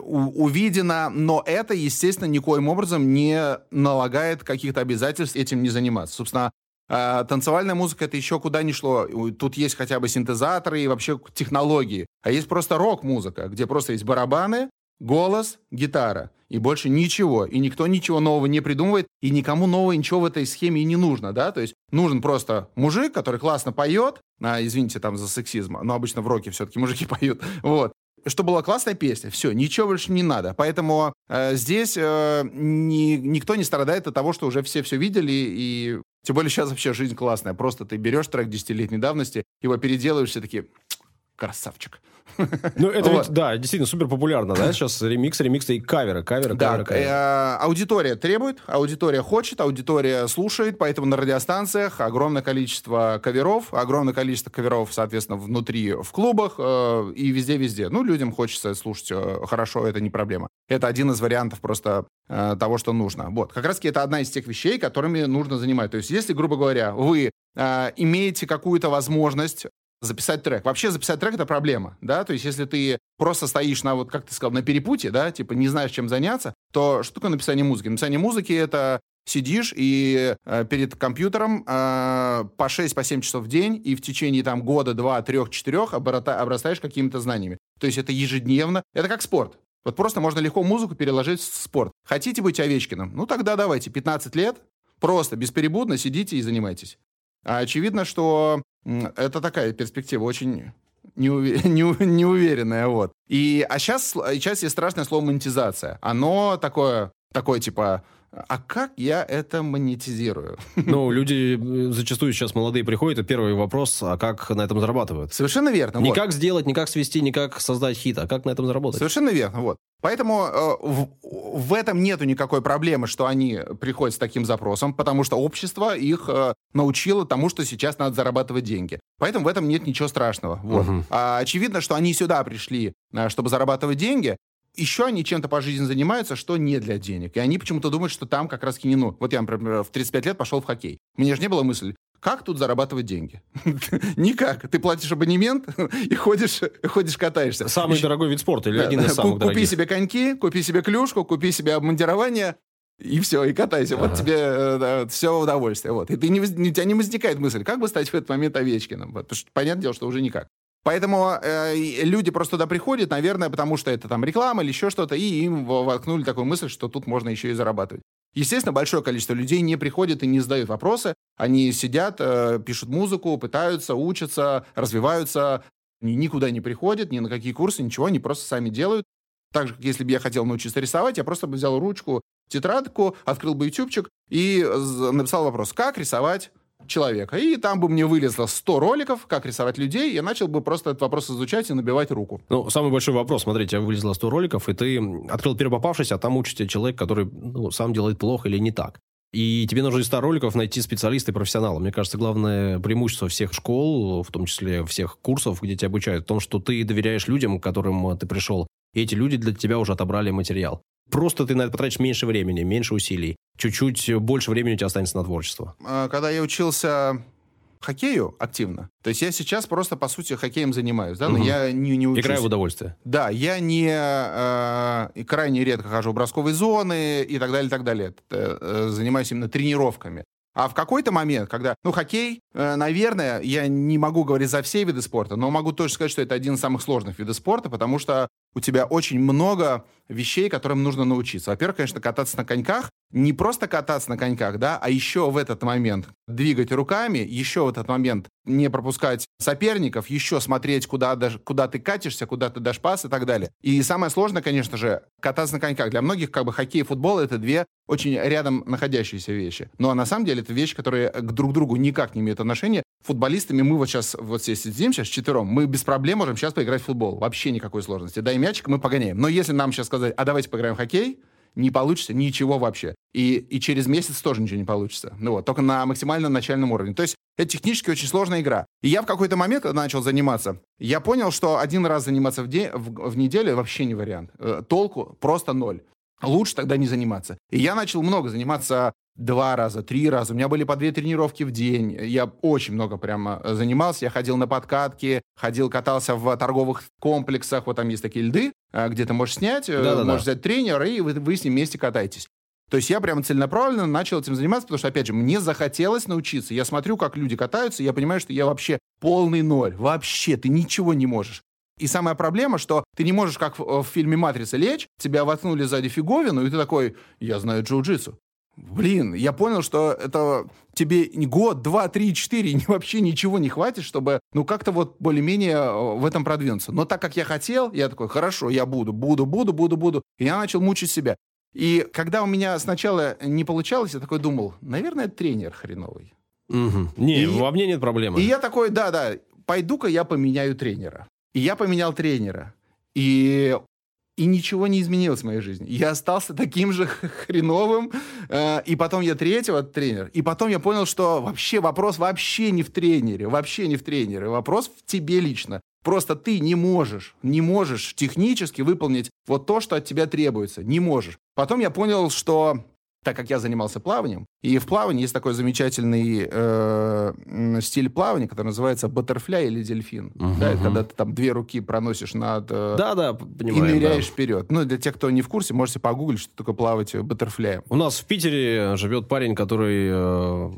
увидено, но это, естественно, никоим образом не налагает каких-то обязательств этим не заниматься. Собственно, э, танцевальная музыка это еще куда ни шло. Тут есть хотя бы синтезаторы и вообще технологии. А есть просто рок-музыка, где просто есть барабаны, голос, гитара. И больше ничего. И никто ничего нового не придумывает. И никому нового ничего в этой схеме и не нужно, да? То есть нужен просто мужик, который классно поет. А, извините там за сексизм, но обычно в роке все-таки мужики [LAUGHS] поют. Вот. Что была классная песня. Все, ничего больше не надо. Поэтому э, здесь э, ни- никто не страдает от того, что уже все все видели. И тем более сейчас вообще жизнь классная. Просто ты берешь трек десятилетней давности, его переделываешь, все такие красавчик. Ну, это Вот. ведь, да, действительно супер популярно, да, сейчас ремиксы, ремиксы и каверы, каверы, Да, каверы, каверы. э, аудитория требует, аудитория хочет, аудитория слушает, поэтому на радиостанциях огромное количество каверов, огромное количество каверов, соответственно, внутри в клубах э, и везде-везде. Ну, людям хочется слушать э, хорошо, это не проблема. Это один из вариантов просто э, того, что нужно. Вот, как раз-таки это одна из тех вещей, которыми нужно занимать. То есть, если, грубо говоря, вы э, имеете какую-то возможность записать трек. Вообще записать трек — это проблема, да, то есть если ты просто стоишь на, вот как ты сказал, на перепутье, да, типа не знаешь, чем заняться, то что такое написание музыки? Написание музыки — это сидишь и э, перед компьютером э, по 6-7 часов в день и в течение там года, два, трех, четырех обрата- обрастаешь какими-то знаниями. То есть это ежедневно. Это как спорт. Вот просто можно легко музыку переложить в спорт. Хотите быть Овечкиным? Ну тогда давайте, 15 лет, просто бесперебудно сидите и занимайтесь. А очевидно, что это такая перспектива очень неуве- [LAUGHS] неу- неуверенная, вот. И, а сейчас, сейчас есть страшное слово монетизация. Оно такое, такое типа, а как я это монетизирую? Ну, люди э, зачастую сейчас молодые приходят, и первый вопрос, а как на этом зарабатывают? Совершенно верно. Не вот. как сделать, не как свести, не как создать хит, а как на этом заработать? Совершенно верно, вот. Поэтому э, в, в этом нету никакой проблемы, что они приходят с таким запросом, потому что общество их э, научило тому, что сейчас надо зарабатывать деньги. Поэтому в этом нет ничего страшного. Вот. Мгм. А, очевидно, что они сюда пришли, э, чтобы зарабатывать деньги. Еще они чем-то по жизни занимаются, что не для денег. И они почему-то думают, что там как раз не ну. Вот я, например, в 35 лет пошел в хоккей. Меня же не было мысли, как тут зарабатывать деньги? [LAUGHS] Никак. Ты платишь абонемент [LAUGHS] и ходишь, ходишь катаешься. Самый Еще- дорогой вид спорта или да, один из да. самых Ку- Купи дорогих? себе коньки, купи себе клюшку, купи себе обмундирование, и все, и катайся. Вот Ага. тебе все удовольствие. Вот. И ты не, у тебя не возникает мысль, как бы стать в этот момент Овечкиным. Вот. Потому что понятное дело, что уже никак. Поэтому э, люди просто туда приходят, наверное, потому что это там реклама или еще что-то, и им во- воткнули такую мысль, что тут можно еще и зарабатывать. Естественно, большое количество людей не приходят и не задают вопросы. Они сидят, э, пишут музыку, пытаются, учатся, развиваются, ни- никуда не приходят, ни на какие курсы, ничего, они просто сами делают. Так же, как если бы я хотел научиться рисовать, я просто бы взял ручку, тетрадку, открыл бы ютубчик и написал вопрос, как рисовать человека. И там бы мне вылезло 100 роликов, как рисовать людей, я начал бы просто этот вопрос изучать и набивать руку. Ну, самый большой вопрос, смотри, у тебя вылезло 100 роликов, и ты открыл первый попавшийся, а там учит тебя человек, который ну, сам делает плохо или не так. И тебе нужно из 100 роликов найти специалиста и профессионала. Мне кажется, главное преимущество всех школ, в том числе всех курсов, где тебя обучают, в том, что ты доверяешь людям, к которым ты пришел, и эти люди для тебя уже отобрали материал. Просто ты на это потратишь меньше времени, меньше усилий. Чуть-чуть больше времени у тебя останется на творчество. А, Когда я учился хоккею активно, то есть я сейчас просто, по сути, хоккеем занимаюсь, да, но Мгм. я не, не учусь. Играю в удовольствие. Да, я не э, крайне редко хожу в бросковые зоны и так далее, и так далее. Э, занимаюсь именно тренировками. А в какой-то момент, когда, ну, хоккей, э, наверное, я не могу говорить за все виды спорта, но могу точно сказать, что это один из самых сложных видов спорта, потому что у тебя очень много вещей, которым нужно научиться. Во-первых, конечно, кататься на коньках. Не просто кататься на коньках, да, а еще в этот момент двигать руками, еще в этот момент не пропускать соперников, еще смотреть, куда, даже, куда ты катишься, куда ты дашь пас и так далее. И самое сложное, конечно же, кататься на коньках. Для многих как бы хоккей и футбол — это две очень рядом находящиеся вещи. Но на самом деле это вещи, которые к друг другу никак не имеют отношения. Футболистами мы вот сейчас, вот здесь сидим сейчас четвером, мы без проблем можем сейчас поиграть в футбол. Вообще никакой сложности. Дай мячик, мы погоняем. Но если нам сейчас сказать, а давайте поиграем в хоккей, не получится ничего вообще. И, и через месяц тоже ничего не получится. Ну вот, только на максимально начальном уровне. То есть это технически очень сложная игра. И я в какой-то момент, начал заниматься, я понял, что один раз заниматься в, день, в, в неделю вообще не вариант. Э, толку просто ноль. Лучше тогда не заниматься. И я начал много заниматься два раза, три раза. У меня были по две тренировки в день. Я очень много прямо э, занимался. Я ходил на подкатки, ходил, катался в торговых комплексах. Вот там есть такие льды, э, где ты можешь снять, Да-да-да. можешь взять тренера, и вы, вы с ним вместе катаетесь. То есть я прямо целенаправленно начал этим заниматься, потому что, опять же, мне захотелось научиться. Я смотрю, как люди катаются, и я понимаю, что я вообще полный ноль. Вообще, ты ничего не можешь. И самая проблема, что ты не можешь, как в, в фильме «Матрица», лечь, тебя воткнули сзади фиговину, и ты такой, я знаю джиу-джитсу. Блин, я понял, что это тебе год, два, три, четыре вообще ничего не хватит, чтобы, ну, как-то вот более-менее э, в этом продвинуться. Но так как я хотел, я такой, хорошо, я буду, буду, буду, буду, буду. И я начал мучить себя. И когда у меня сначала не получалось, я такой думал, наверное, тренер хреновый. Угу. Не, и, во мне нет проблемы. И я такой, да-да, пойду-ка я поменяю тренера. И я поменял тренера. И и ничего не изменилось в моей жизни. Я остался таким же [LAUGHS] хреновым, э, и потом я третьего тренер, и потом я понял, что вообще вопрос вообще не в тренере, вообще не в тренере, вопрос в тебе лично. Просто ты не можешь, не можешь технически выполнить вот то, что от тебя требуется, не можешь. Потом я понял, что так как я занимался плаванием, и в плавании есть такой замечательный э, стиль плавания, который называется баттерфляй или дельфин. Угу. Да, это когда ты там две руки проносишь над... Э, да, да, понимаю. И ныряешь да. вперед. Ну, для тех, кто не в курсе, можете погуглить, что такое плавать баттерфляем. У нас в Питере живет парень, который э,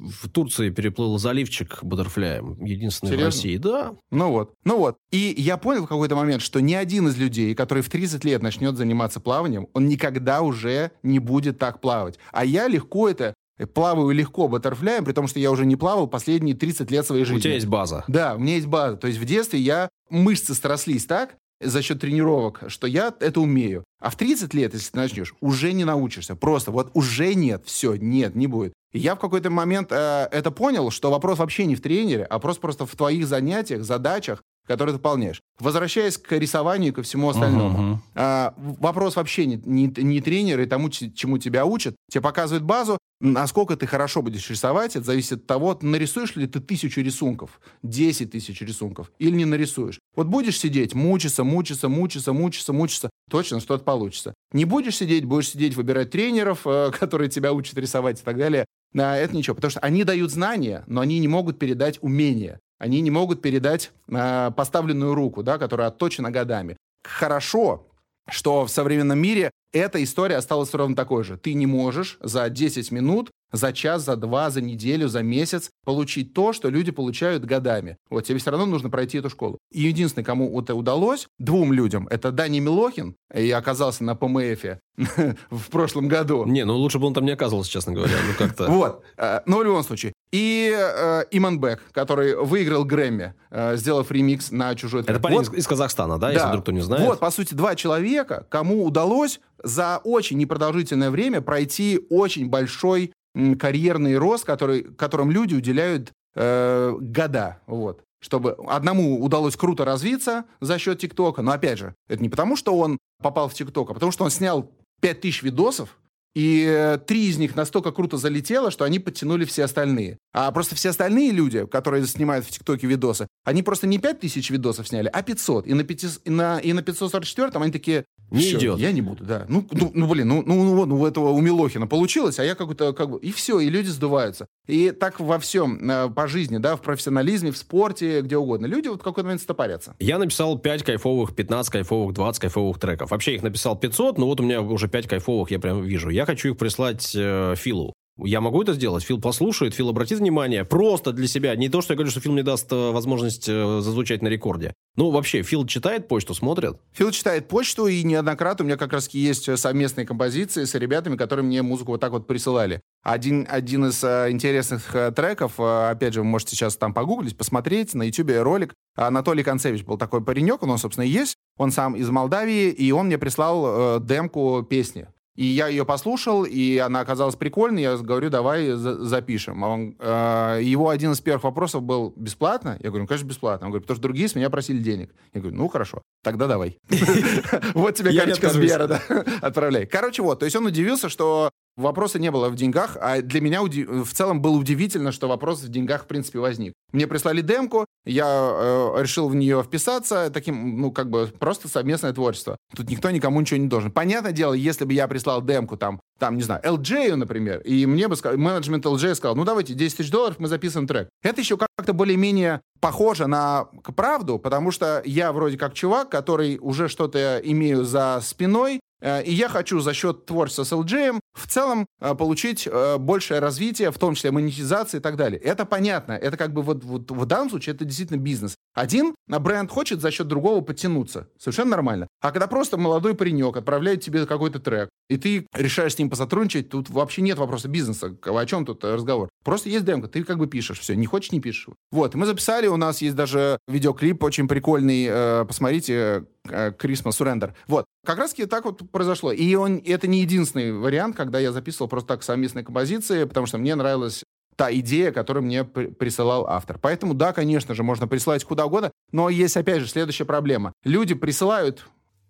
в Турции переплыл заливчик Баттерфляем. Единственный Серьезно? в России. Да. Ну вот. Ну вот. И я понял в какой-то момент, что ни один из людей, который в 30 лет начнет заниматься плаванием, он никогда уже не будет так плавать. А я легко это плаваю легко баттерфляем, при том, что я уже не плавал последние 30 лет своей жизни. У тебя есть база. Да, у меня есть база. То есть в детстве я мышцы срослись так, за счет тренировок, что я это умею. А в 30 лет, если ты начнешь, уже не научишься. Просто вот уже нет, все, нет, не будет. И я в какой-то момент э, это понял, что вопрос вообще не в тренере, а вопрос просто в твоих занятиях, задачах, которые ты выполняешь. Возвращаясь к рисованию и ко всему остальному. Uh-huh. Э, вопрос вообще не, не, не тренера и тому, чему тебя учат. Тебе показывают базу, насколько ты хорошо будешь рисовать, это зависит от того, нарисуешь ли ты тысячу рисунков, 10 тысяч рисунков, или не нарисуешь. Вот будешь сидеть, мучиться, мучиться, мучиться, мучиться, мучиться, точно что-то получится. Не будешь сидеть, будешь сидеть, выбирать тренеров, э, [LAUGHS] которые тебя учат рисовать и так далее. На это ничего, потому что они дают знания, но они не могут передать умения. Они не могут передать э, поставленную руку, да, которая отточена годами. Хорошо, что в современном мире эта история осталась ровно такой же. Ты не можешь за 10 минут, за час, за два, за неделю, за месяц получить то, что люди получают годами. Вот тебе все равно нужно пройти эту школу. И единственный, кому это удалось, двум людям, это Дани Милохин, и оказался на ПМФе [LAUGHS] в прошлом году. Не, ну лучше бы он там не оказывался, честно говоря. Ну как-то. [LAUGHS] Вот. Э, но в любом случае. И э, Иманбек, который выиграл Грэмми, э, сделав ремикс на чужой трек. Это парень вот. из Казахстана, да, да, если вдруг кто не знает? Вот, по сути, два человека, кому удалось за очень непродолжительное время пройти очень большой карьерный рост, который, которым люди уделяют э, года. Вот чтобы одному удалось круто развиться за счет ТикТока. Но опять же, это не потому, что он попал в ТикТок, а потому что он снял 5000 видосов, и э, три из них настолько круто залетело, что они подтянули все остальные. А просто все остальные люди, которые снимают в ТикТоке видосы, они просто не 5000 видосов сняли, а 500. И на, 5, и на, и на 544 они такие, не все, идет. Я не буду, да. Ну, ну, ну блин, ну, ну, ну, ну, у этого у Милохина получилось, а я как-то как бы... И все, и люди сдуваются. И так во всем, э, по жизни, да, в профессионализме, в спорте, где угодно. Люди вот в какой-то момент стопорятся. Я написал 5 кайфовых, 15 кайфовых, 20 кайфовых треков. Вообще их написал 500, но вот у меня уже 5 кайфовых я прям вижу. Я хочу их прислать э, Филу. Я могу это сделать? Фил послушает, Фил обратит внимание. Просто для себя. Не то, что я говорю, что Фил мне даст э, возможность э, зазвучать на рекорде. Ну, вообще, Фил читает почту, смотрит? Фил читает почту, и неоднократно у меня как раз есть совместные композиции с ребятами, которые мне музыку вот так вот присылали. Один, один из э, интересных э, треков, э, опять же, вы можете сейчас там погуглить, посмотреть, на YouTube ролик. Анатолий Концевич был такой паренек, он, собственно, и есть. Он сам из Молдавии, и он мне прислал э, демку песни. И я ее послушал, и она оказалась прикольной. Я говорю, давай за запишем. А он, э, его один из первых вопросов был бесплатно. Я говорю, ну, конечно, бесплатно. Он говорит, потому что другие с меня просили денег. Я говорю, ну, хорошо, тогда давай. [LAUGHS] Вот тебе карточка Сбера, да, отправляй. Короче, вот, то есть он удивился, что Вопроса не было в деньгах, а для меня в целом было удивительно, что вопрос в деньгах в принципе возник. Мне прислали демку, я э, решил в нее вписаться, таким, ну, как бы просто совместное творчество. Тут никто никому ничего не должен. Понятное дело, если бы я прислал демку там, там, не знаю, LJ, например, и мне бы сказал, менеджмент LJ сказал, ну, давайте 10 тысяч долларов, мы записываем трек. Это еще как-то более-менее похоже на правду, потому что я вроде как чувак, который уже что-то имею за спиной, и я хочу за счет творчества с LJ в целом э, получить э, большее развитие, в том числе монетизации и так далее. Это понятно. Это как бы вот, вот в данном случае это действительно бизнес. Один бренд хочет за счет другого подтянуться. Совершенно нормально. А когда просто молодой паренек отправляет тебе какой-то трек, и ты решаешь с ним посотрудничать, тут вообще нет вопроса бизнеса. О чем тут разговор? Просто есть демка, ты как бы пишешь, все, не хочешь, не пишешь. Вот, мы записали, у нас есть даже видеоклип очень прикольный, посмотрите, Christmas Surrender. Вот, как раз так вот произошло. И он, это не единственный вариант, когда я записывал просто так совместные композиции, потому что мне нравилась та идея, которую мне присылал автор. Поэтому, да, конечно же, можно присылать куда угодно, но есть, опять же, следующая проблема. Люди присылают,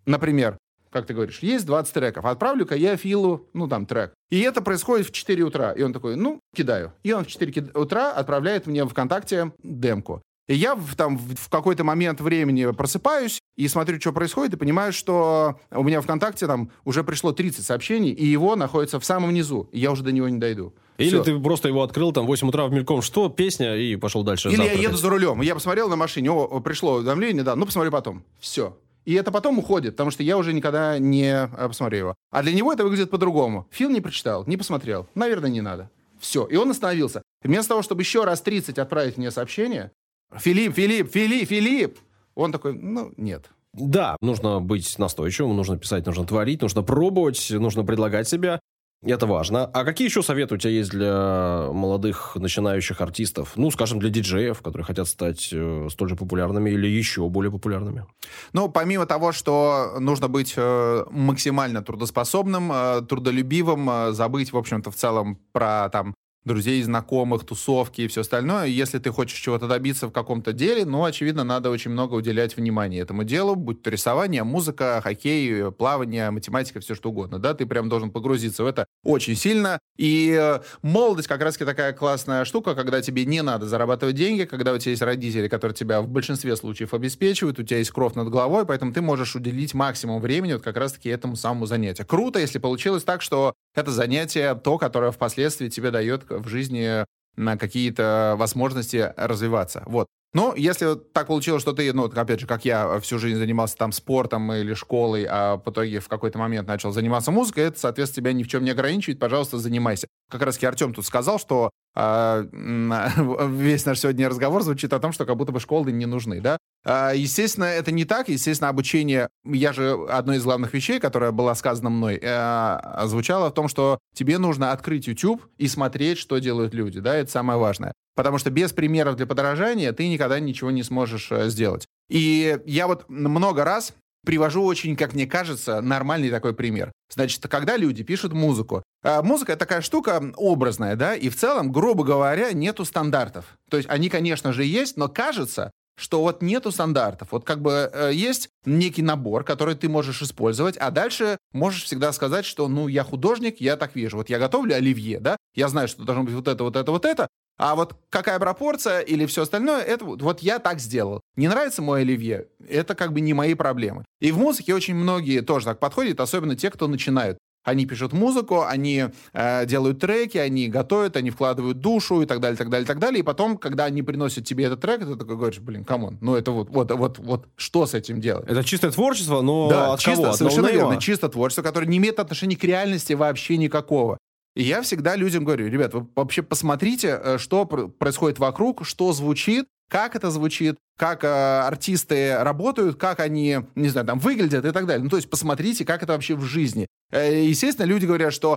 например, как ты говоришь, есть 20 треков, отправлю-ка я Филу, ну, там, трек. И это происходит в 4 утра. И он такой, ну, кидаю. И он в 4 утра отправляет мне ВКонтакте демку. И я в, там в какой-то момент времени просыпаюсь и смотрю, что происходит, и понимаю, что у меня ВКонтакте там уже пришло 30 сообщений, и его находится в самом низу, и я уже до него не дойду. Или Все. ты просто его открыл там в 8 утра в мельком, что, песня, и пошел дальше Или завтракать. я еду за рулем, я посмотрел на машине, о, пришло уведомление, да, ну посмотрю потом. Все. И это потом уходит, потому что я уже никогда не а, посмотрю его. А для него это выглядит по-другому. Фил не прочитал, не посмотрел. Наверное, не надо. Все. И он остановился. Вместо того, чтобы еще раз 30 отправить мне сообщение, Филипп, Филипп, Филипп, Филипп. Он такой, ну, нет. Да, нужно быть настойчивым, нужно писать, нужно творить, нужно пробовать, нужно предлагать себя. Это важно. А какие еще советы у тебя есть для молодых начинающих артистов? Ну, скажем, для диджеев, которые хотят стать э, столь же популярными или еще более популярными? Ну, помимо того, что нужно быть э, максимально трудоспособным, э, трудолюбивым, э, забыть, в общем-то, в целом про там друзей, знакомых, тусовки и все остальное. Если ты хочешь чего-то добиться в каком-то деле, ну, очевидно, надо очень много уделять внимания этому делу, будь то рисование, музыка, хоккей, плавание, математика, все что угодно, да, ты прям должен погрузиться в это очень сильно. И э, молодость как раз-таки такая классная штука, когда тебе не надо зарабатывать деньги, когда у тебя есть родители, которые тебя в большинстве случаев обеспечивают, у тебя есть кровь над головой, поэтому ты можешь уделить максимум времени вот как раз-таки этому самому занятию. Круто, если получилось так, что это занятие то, которое впоследствии тебе дает в жизни на какие-то возможности развиваться. Вот. Но если так получилось, что ты, ну, опять же, как я всю жизнь занимался там спортом или школой, а в итоге в какой-то момент начал заниматься музыкой, это, соответственно, тебя ни в чем не ограничивает, пожалуйста, занимайся. Как раз-таки Артем тут сказал, что э, [LAUGHS] весь наш сегодня разговор звучит о том, что как будто бы школы не нужны, да? Э, естественно, это не так. Естественно, обучение, я же, одной из главных вещей, которая была сказана мной, э, звучало в том, что тебе нужно открыть YouTube и смотреть, что делают люди, да, это самое важное. Потому что без примеров для подражания ты никогда ничего не сможешь э, сделать. И я вот много раз привожу очень, как мне кажется, нормальный такой пример. Значит, когда люди пишут музыку, а музыка — это такая штука образная, да, и в целом, грубо говоря, нету стандартов. То есть они, конечно же, есть, но кажется, что вот нету стандартов. Вот как бы э, есть некий набор, который ты можешь использовать, а дальше можешь всегда сказать, что, ну, я художник, я так вижу. Вот я готовлю оливье, да, я знаю, что должно быть вот это, вот это, вот это, а вот какая пропорция или все остальное, это вот я так сделал. Не нравится мой оливье, это как бы не мои проблемы. И в музыке очень многие тоже так подходят, особенно те, кто начинают. Они пишут музыку, они э, делают треки, они готовят, они вкладывают душу и так далее, так далее, так далее. И потом, когда они приносят тебе этот трек, ты такой говоришь, блин, come on, ну это вот, вот, вот, вот, что с этим делать? Это чистое творчество, но да, от чисто, кого? Совершенно верно, чисто творчество, которое не имеет отношения к реальности вообще никакого. И я всегда людям говорю, ребят, вы вообще посмотрите, э, что происходит вокруг, что звучит, как это звучит, как э, артисты работают, как они, не знаю, там выглядят и так далее. Ну, то есть посмотрите, как это вообще в жизни. Э, естественно, люди говорят, что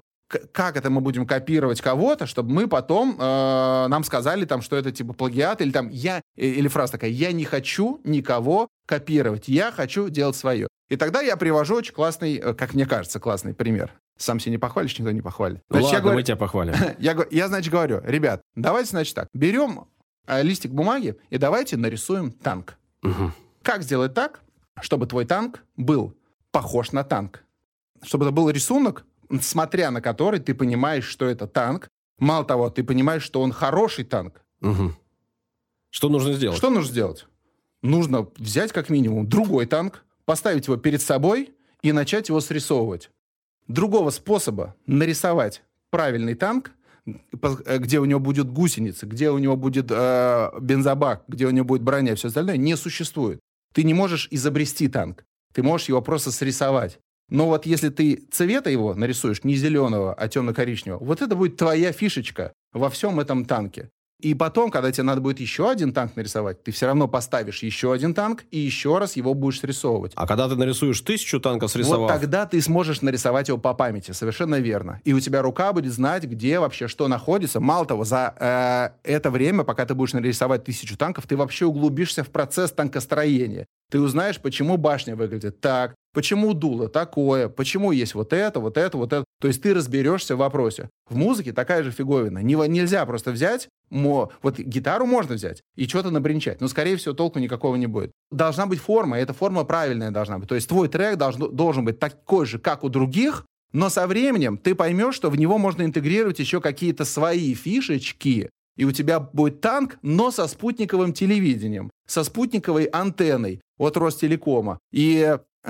как это мы будем копировать кого-то, чтобы мы потом э, нам сказали там, что это типа плагиат или там я э, или фраза такая: я не хочу никого копировать, я хочу делать свое. И тогда я привожу очень классный, э, как мне кажется, классный пример. Сам себя не похвалишь, никто не похвалит. Значит, Ладно, я говорю, мы тебя похвалим. [LAUGHS] я, я, значит, говорю, ребят, давайте, значит, так, берем листик бумаги и давайте нарисуем танк. Угу. Как сделать так, чтобы твой танк был похож на танк? Чтобы это был рисунок, смотря на который ты понимаешь, что это танк. Мало того, ты понимаешь, что он хороший танк. Угу. Что нужно сделать? Что нужно сделать? Нужно взять как минимум другой танк, поставить его перед собой и начать его срисовывать. Другого способа нарисовать правильный танк, где у него будет гусеница, где у него будет э, бензобак, где у него будет броня и все остальное, не существует. Ты не можешь изобрести танк. Ты можешь его просто срисовать. Но вот если ты цвета его нарисуешь не зеленого, а темно-коричневого, вот это будет твоя фишечка во всем этом танке. И потом, когда тебе надо будет еще один танк нарисовать, ты все равно поставишь еще один танк и еще раз его будешь срисовывать. А когда ты нарисуешь тысячу танков срисовав... Вот тогда ты сможешь нарисовать его по памяти, совершенно верно. И у тебя рука будет знать, где вообще что находится. Мало того, за э, это время, пока ты будешь нарисовать тысячу танков, ты вообще углубишься в процесс танкостроения. Ты узнаешь, почему башня выглядит так, почему дуло такое, почему есть вот это, вот это, вот это. То есть ты разберешься в вопросе. В музыке такая же фиговина. Не, нельзя просто взять, мо, вот гитару можно взять и что-то набринчать, но, скорее всего, толку никакого не будет. Должна быть форма, и эта форма правильная должна быть. То есть твой трек должен, должен быть такой же, как у других, но со временем ты поймешь, что в него можно интегрировать еще какие-то свои фишечки, и у тебя будет танк, но со спутниковым телевидением, со спутниковой антенной от Ростелекома. И [LAUGHS]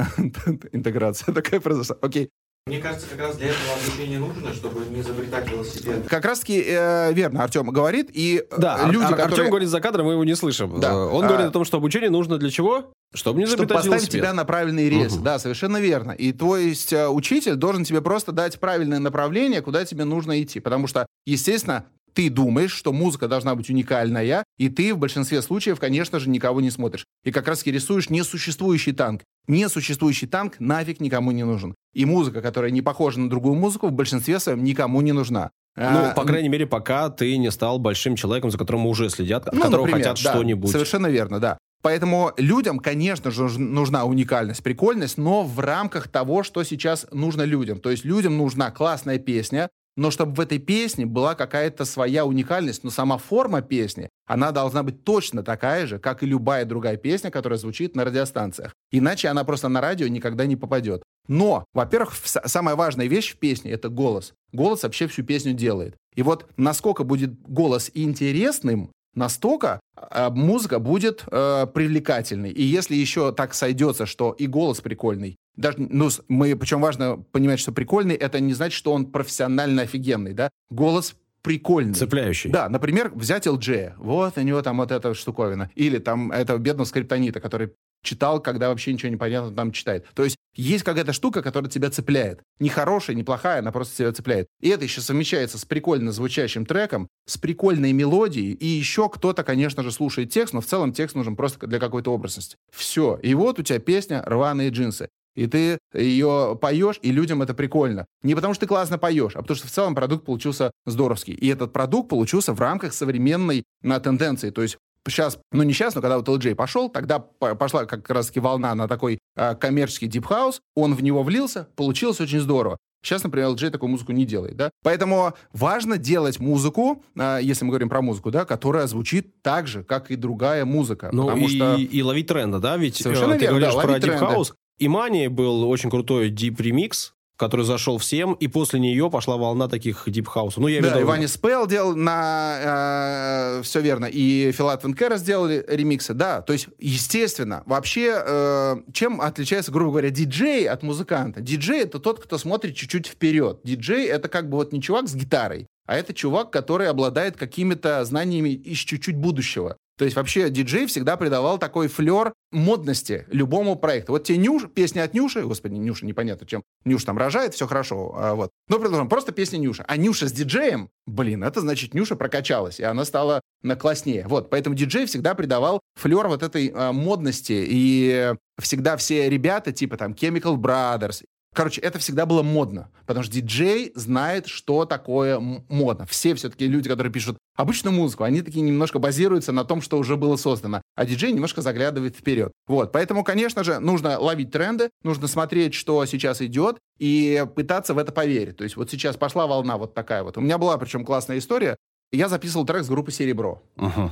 интеграция такая произошла. Окей. Мне кажется, как раз для этого обучение нужно, чтобы не изобретать велосипед. Как раз таки э, верно Артем говорит. И э, да, люди, Ар- которые... Артем говорит за кадром, мы его не слышим. Да. Э, он а... говорит о том, что обучение нужно для чего? Чтобы не изобретать Чтобы поставить велосипед. тебя на правильный рейс. Угу. Да, совершенно верно. И то есть э, учитель должен тебе просто дать правильное направление, куда тебе нужно идти. Потому что, естественно, ты думаешь, что музыка должна быть уникальная, и ты в большинстве случаев, конечно же, никого не смотришь. И как раз-таки рисуешь несуществующий танк. Несуществующий танк нафиг никому не нужен. И музыка, которая не похожа на другую музыку, в большинстве своем никому не нужна. Ну, а, по крайней мере, пока ты не стал большим человеком, за которым уже следят, ну, которого например, хотят да, что-нибудь. Совершенно верно, да. Поэтому людям, конечно же, нужна уникальность, прикольность, но в рамках того, что сейчас нужно людям. То есть людям нужна классная песня, но чтобы в этой песне была какая-то своя уникальность, но сама форма песни, она должна быть точно такая же, как и любая другая песня, которая звучит на радиостанциях. Иначе она просто на радио никогда не попадет. Но, во-первых, самая важная вещь в песне — это голос. Голос вообще всю песню делает. И вот насколько будет голос интересным, настолько э, музыка будет э, привлекательной. И если еще так сойдется, что и голос прикольный, даже, ну, мы, причем важно понимать, что прикольный, это не значит, что он профессионально офигенный, да? Голос прикольный. Цепляющий. Да, например, взять LG. Вот у него там вот эта штуковина. Или там этого бедного скриптонита, который читал, когда вообще ничего не понятно там читает. То есть есть какая-то штука, которая тебя цепляет. Не хорошая, не плохая, она просто тебя цепляет. И это еще совмещается с прикольно звучащим треком, с прикольной мелодией, и еще кто-то, конечно же, слушает текст, но в целом текст нужен просто для какой-то образности. Все. И вот у тебя песня «Рваные джинсы». И ты ее поешь, и людям это прикольно. Не потому, что ты классно поешь, а потому, что в целом продукт получился здоровский. И этот продукт получился в рамках современной на тенденции. То есть сейчас, ну не сейчас, но когда вот Элджей пошел, тогда пошла как раз-таки волна на такой э, коммерческий дипхаус, он в него влился, получилось очень здорово. Сейчас, например, Элджей такую музыку не делает, да? Поэтому важно делать музыку, э, если мы говорим про музыку, да, которая звучит так же, как и другая музыка. Ну потому и, что... и ловить тренд, да, да? Ведь Совершенно э, ты верно, говоришь да, про дипхаус. Imany был очень крутой deep-ремикс, который зашел всем, и после нее пошла волна таких дипхаусов. Ну, я да, и Ваня Спел делал на... Э, все верно. И Филат Венкера сделали ремиксы, да. То есть, естественно, вообще, э, чем отличается, грубо говоря, диджей от музыканта? Диджей — это тот, кто смотрит чуть-чуть вперед. Диджей — это как бы вот не чувак с гитарой, а это чувак, который обладает какими-то знаниями из чуть-чуть будущего. То есть вообще диджей всегда придавал такой флер модности любому проекту. Вот тебе Нюш, песня от Нюши, господи, Нюша, непонятно, чем Нюша там рожает, все хорошо, а, вот. Но продолжим, просто песня Нюша. А Нюша с диджеем, блин, это значит Нюша прокачалась, и она стала класснее. Вот, поэтому диджей всегда придавал флер вот этой а, модности, и всегда все ребята, типа там Chemical Brothers Короче, это всегда было модно, потому что диджей знает, что такое модно. Все все-таки люди, которые пишут обычную музыку, они такие немножко базируются на том, что уже было создано, а диджей немножко заглядывает вперед. Вот, поэтому, конечно же, нужно ловить тренды, нужно смотреть, что сейчас идет, и пытаться в это поверить. То есть вот сейчас пошла волна вот такая вот. У меня была, причем, классная история. Я записывал трек с группы «Серебро». Uh-huh.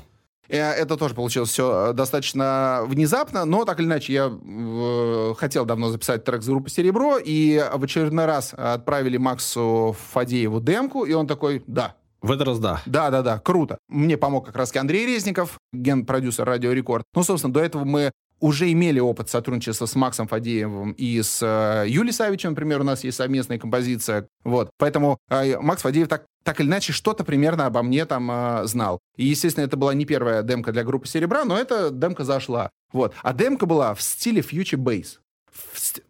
Э, это тоже получилось все э, достаточно внезапно, но так или иначе я э, хотел давно записать трек с группы «Серебро», и в очередной раз отправили Максу Фадееву демку, и он такой «да». В этот раз да. Да, да, да, круто. Мне помог как раз Андрей Резников, ген-продюсер «Радио Рекорд». Ну, собственно, до этого мы уже имели опыт сотрудничества с Максом Фадеевым и с э, Юлией Савичем, например, у нас есть совместная композиция. Вот. Поэтому э, Макс Фадеев так, так или иначе что-то примерно обо мне там э, знал. И, естественно, это была не первая демка для группы «Серебра», но эта демка зашла. Вот. А демка была в стиле Future Bass.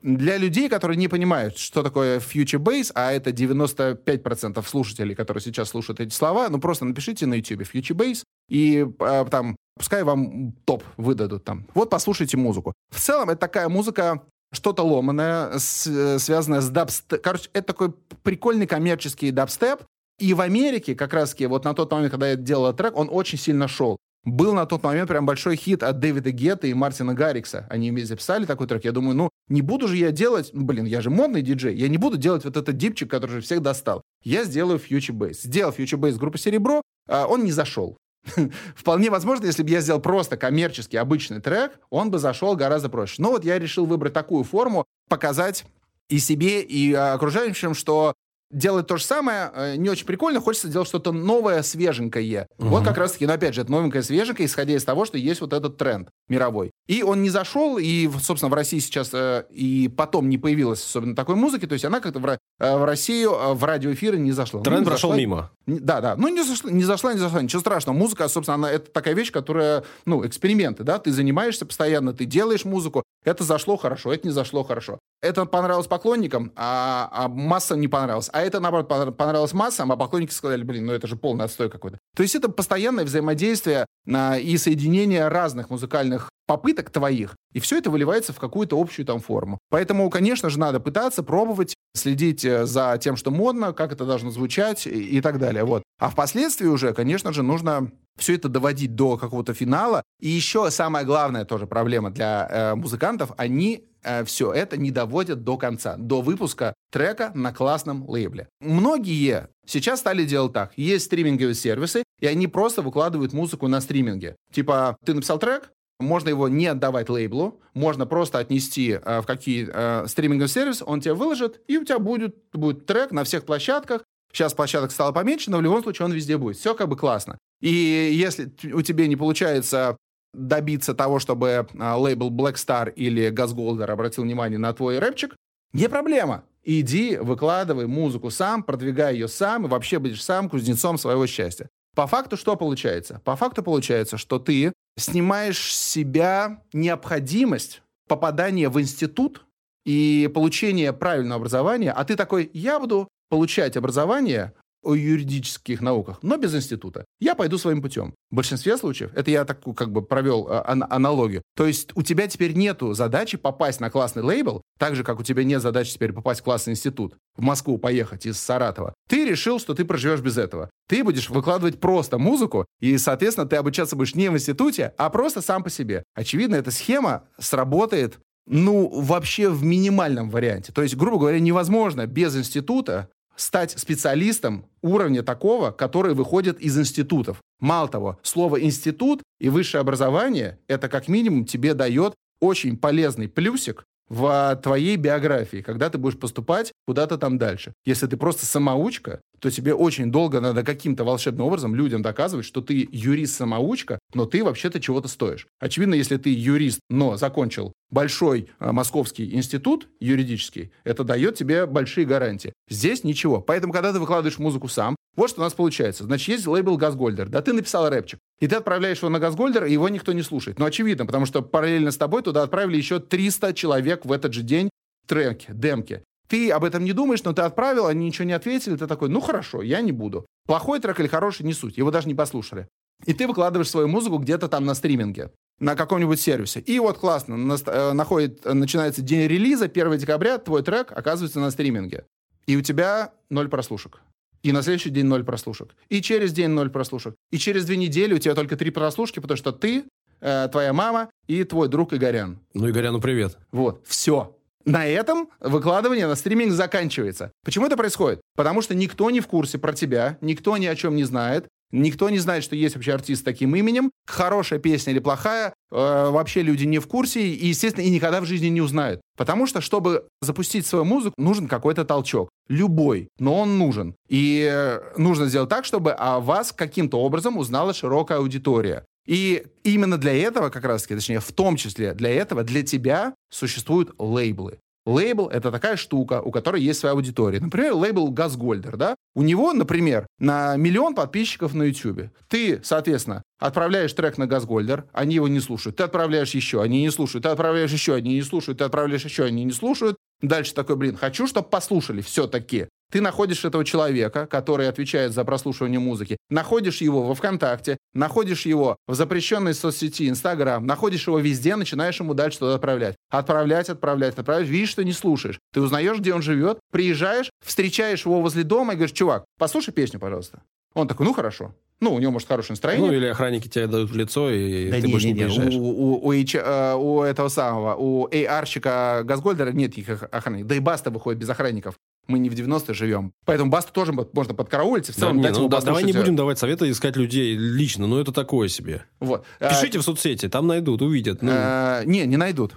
Для людей, которые не понимают, что такое Future Bass, а это 95% слушателей, которые сейчас слушают эти слова, ну просто напишите на YouTube Future Bass, и э, там Пускай вам топ выдадут там. Вот послушайте музыку. В целом это такая музыка что-то ломаное, с, связанное с дабстеп. Короче, это такой прикольный коммерческий дабстеп. И в Америке, как раз таки, вот на тот момент, когда я делал трек, он очень сильно шел. Был на тот момент прям большой хит от Дэвида Гетта и Мартина Гаррикса. Они вместе записали такой трек. Я думаю, ну, не буду же я делать... Ну, блин, я же модный диджей. Я не буду делать вот этот дипчик, который же всех достал. Я сделаю Future Bass. Сделал Future Bass группы Серебро, а он не зашел. [LAUGHS] Вполне возможно, если бы я сделал просто коммерческий обычный трек, он бы зашел гораздо проще. Но вот я решил выбрать такую форму, показать и себе, и окружающим, что делать то же самое э, не очень прикольно, хочется сделать что-то новое, свеженькое. Угу. Вот как раз-таки, ну опять же, это новенькое, свеженькое, исходя из того, что есть вот этот тренд мировой. И он не зашел, и, собственно, в России сейчас э, и потом не появилось особенно такой музыки, то есть она как-то в, э, в Россию э, в радиоэфиры не зашла. Тренд ну, прошел зашла, мимо. Не, да, да. Ну, не зашла, не зашла, не зашла, ничего страшного. Музыка, собственно, она, это такая вещь, которая, ну, эксперименты, да, ты занимаешься постоянно, ты делаешь музыку, это зашло хорошо, это не зашло хорошо. Это понравилось поклонникам, а, а массам не понравилось. А это, наоборот, понравилось массам, а поклонники сказали, блин, ну это же полный отстой какой-то. То есть это постоянное взаимодействие а, и соединение разных музыкальных попыток твоих, и все это выливается в какую-то общую там форму. Поэтому, конечно же, надо пытаться, пробовать, следить э, за тем, что модно, как это должно звучать и, и так далее. Вот. А впоследствии уже, конечно же, нужно все это доводить до какого-то финала. И еще самая главная тоже проблема для э, музыкантов, они э, все это не доводят до конца, до выпуска трека на классном лейбле. Многие сейчас стали делать так. Есть стриминговые сервисы, и они просто выкладывают музыку на стриминге. Типа, ты написал трек, можно его не отдавать лейблу, можно просто отнести э, в какие э, стриминговый сервис, он тебе выложит, и у тебя будет, будет трек на всех площадках. Сейчас площадок стало поменьше, но в любом случае он везде будет. Все как бы классно. И если у тебя не получается добиться того, чтобы э, лейбл Black Star или Газголдер обратил внимание на твой рэпчик, не проблема. Иди, выкладывай музыку сам, продвигай ее сам, и вообще будешь сам кузнецом своего счастья. По факту что получается? По факту получается, что ты снимаешь с себя необходимость попадания в институт и получения правильного образования, а ты такой, я буду получать образование о юридических науках, но без института. Я пойду своим путем. В большинстве случаев, это я такую как бы провел а, аналогию, то есть у тебя теперь нету задачи попасть на классный лейбл, так же, как у тебя нет задачи теперь попасть в классный институт, в Москву поехать из Саратова. Ты решил, что ты проживешь без этого. Ты будешь выкладывать просто музыку, и, соответственно, ты обучаться будешь не в институте, а просто сам по себе. Очевидно, эта схема сработает ну, вообще в минимальном варианте. То есть, грубо говоря, невозможно без института стать специалистом уровня такого, который выходит из институтов. Мало того, слово «институт» и высшее образование — это как минимум тебе дает очень полезный плюсик в твоей биографии, когда ты будешь поступать куда-то там дальше. Если ты просто самоучка, то тебе очень долго надо каким-то волшебным образом людям доказывать, что ты юрист-самоучка, но ты вообще-то чего-то стоишь. Очевидно, если ты юрист, но закончил большой а, московский институт юридический, это дает тебе большие гарантии. Здесь ничего. Поэтому, когда ты выкладываешь музыку сам, вот что у нас получается. Значит, есть лейбл Газгольдер. Да ты написал рэпчик. И ты отправляешь его на Газгольдер, и его никто не слушает. Ну, очевидно, потому что параллельно с тобой туда отправили еще 300 человек в этот же день треки, демки. Ты об этом не думаешь, но ты отправил, они ничего не ответили, ты такой, ну хорошо, я не буду. Плохой трек или хороший, не суть, его даже не послушали. И ты выкладываешь свою музыку где-то там на стриминге, на каком-нибудь сервисе. И вот классно, на, э, находит, начинается день релиза, 1 декабря, твой трек оказывается на стриминге. И у тебя ноль прослушек. И на следующий день ноль прослушек. И через день ноль прослушек. И через две недели у тебя только три прослушки, потому что ты, э, твоя мама и твой друг Игорян. Ну, Игоряну привет. Вот, все. На этом выкладывание на стриминг заканчивается. Почему это происходит? Потому что никто не в курсе про тебя, никто ни о чем не знает, никто не знает, что есть вообще артист с таким именем. Хорошая песня или плохая, э, вообще люди не в курсе и, естественно, и никогда в жизни не узнают. Потому что, чтобы запустить свою музыку, нужен какой-то толчок. Любой, но он нужен. И э, нужно сделать так, чтобы о вас каким-то образом узнала широкая аудитория. И именно для этого, как раз таки, точнее, в том числе для этого, для тебя существуют лейблы. Лейбл — это такая штука, у которой есть своя аудитория. Например, лейбл Газгольдер, да? У него, например, на миллион подписчиков на YouTube. Ты, соответственно, отправляешь трек на Газгольдер, они его не слушают. Ты отправляешь еще, они не слушают. Ты отправляешь еще, они не слушают. Ты отправляешь еще, они не слушают. Дальше такой, блин, хочу, чтобы послушали все-таки. Ты находишь этого человека, который отвечает за прослушивание музыки, находишь его во ВКонтакте, находишь его в запрещенной соцсети Инстаграм, находишь его везде, начинаешь ему дальше туда отправлять. Отправлять, отправлять, отправлять. Видишь, что не слушаешь. Ты узнаешь, где он живет, приезжаешь, встречаешь его возле дома и говоришь, чувак, послушай песню, пожалуйста. Он такой, ну хорошо. Ну, у него, может, хорошее настроение. Ну, или охранники тебя дают в лицо, и да ты не, больше не, не. приезжаешь. У, у, у, H- э, у этого самого, у AR-щика Газгольдера нет их охранников. Да и Баста выходит без охранников. Мы не в 90-е живем. Поэтому Басту тоже можно подкараулить. и В Да, целом не, дать ну ему да, давай не э, будем давать советы искать людей лично, но это такое себе. Вот. А, Пишите в соцсети, там найдут, увидят. Ну, э, не, не найдут.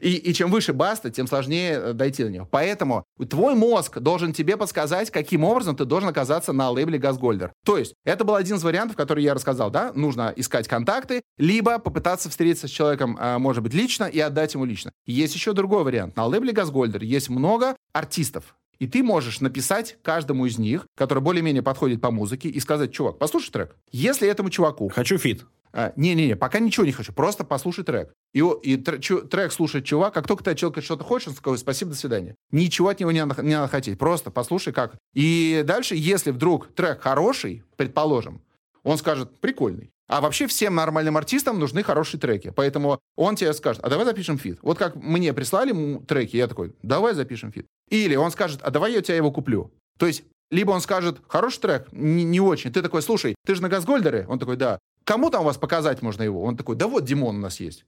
и, и чем выше баста, тем сложнее э, дойти до него. Поэтому твой мозг должен тебе подсказать, каким образом ты должен оказаться на лейбле Газгольдер. То есть, это был один из вариантов, который я рассказал, да? Нужно искать контакты, либо попытаться встретиться с человеком, э, может быть, лично и отдать ему лично. Есть еще другой вариант. На лейбле Газгольдер есть много артистов. И ты можешь написать каждому из них, который более-менее подходит по музыке, и сказать, чувак, послушай трек. Если этому чуваку хочу feat. а, Не-не-не, пока ничего не хочу, просто послушай трек. И, и тр- чу- трек слушает чувак, как только ты от человека что-то хочешь, он такой, спасибо, до свидания. Ничего от него не надо, не надо хотеть, просто послушай как. И дальше, если вдруг трек хороший, предположим, он скажет, прикольный. А вообще всем нормальным артистам нужны хорошие треки. Поэтому он тебе скажет, а давай запишем feat. Вот как мне прислали треки, я такой, давай запишем feat. Или он скажет, а давай я у тебя его куплю. То есть, либо он скажет, хороший трек, не, не очень. Ты такой, слушай, ты же на Газгольдере? Он такой, да. Кому там вас показать можно его? Он такой, да вот Димон у нас есть.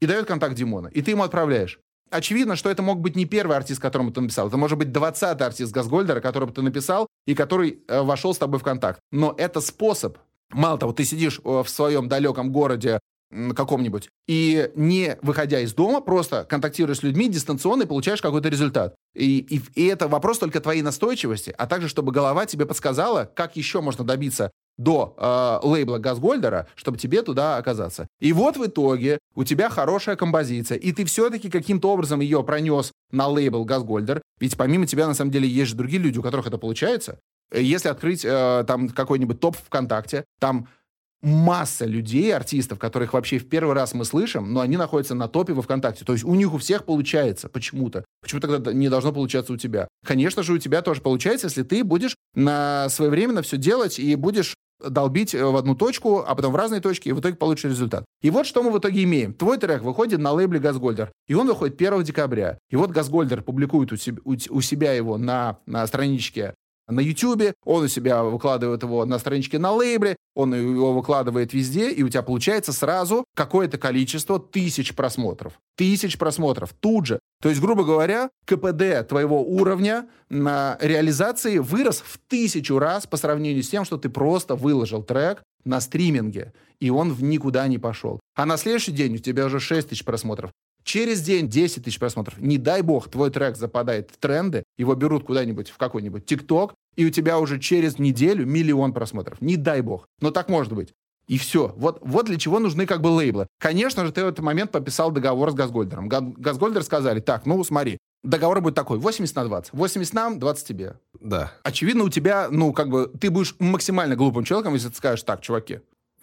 И дает контакт Димона. И ты ему отправляешь. Очевидно, что это мог быть не первый артист, которому ты написал. Это может быть 20-й артист Газгольдера, которого ты написал и который э, вошел с тобой в контакт. Но это способ. Мало того, ты сидишь э, в своем далеком городе каком-нибудь и не выходя из дома, просто контактируешь с людьми дистанционно и получаешь какой-то результат. И, и, и это вопрос только твоей настойчивости, а также чтобы голова тебе подсказала, как еще можно добиться до э, лейбла Газгольдера, чтобы тебе туда оказаться. И вот в итоге у тебя хорошая композиция, и ты все-таки каким-то образом ее пронес на лейбл Газгольдер, ведь помимо тебя на самом деле есть же другие люди, у которых это получается. Э, Если открыть э, там какой-нибудь топ ВКонтакте, там масса людей, артистов, которых вообще в первый раз мы слышим, но они находятся на топе во ВКонтакте. То есть у них у всех получается почему-то. Почему тогда не должно получаться у тебя? Конечно же, у тебя тоже получается, если ты будешь на своевременно все делать и будешь долбить э, в одну точку, а потом в разные точки, и в итоге получишь результат. И вот что мы в итоге имеем. Твой трек выходит на лейбле Газгольдер, и он выходит 1 декабря. И вот Газгольдер публикует у, себ- у у себя его на, на страничке на YouTube, он у себя выкладывает его на страничке на лейбле, он его выкладывает везде, и у тебя получается сразу какое-то количество тысяч просмотров. Тысяч просмотров тут же. То есть, грубо говоря, КПД твоего уровня на реализации вырос в тысячу раз по сравнению с тем, что ты просто выложил трек на стриминге, и он в никуда не пошел. А на следующий день у тебя уже 6 тысяч просмотров. Через день 10 тысяч просмотров. Не дай бог, твой трек западает в тренды, его берут куда-нибудь в какой-нибудь ТикТок, и у тебя уже через неделю миллион просмотров. Не дай бог. Но так может быть. И все. Вот, вот для чего нужны как бы лейблы. Конечно же, ты в этот момент подписал договор с Газгольдером. Га- Газгольдер сказали, так, ну смотри, договор будет такой, 80 на 20. 80 нам, 20 тебе. Да. Очевидно, у тебя, ну, как бы, ты будешь максимально глупым человеком, если ты скажешь, так, чуваки,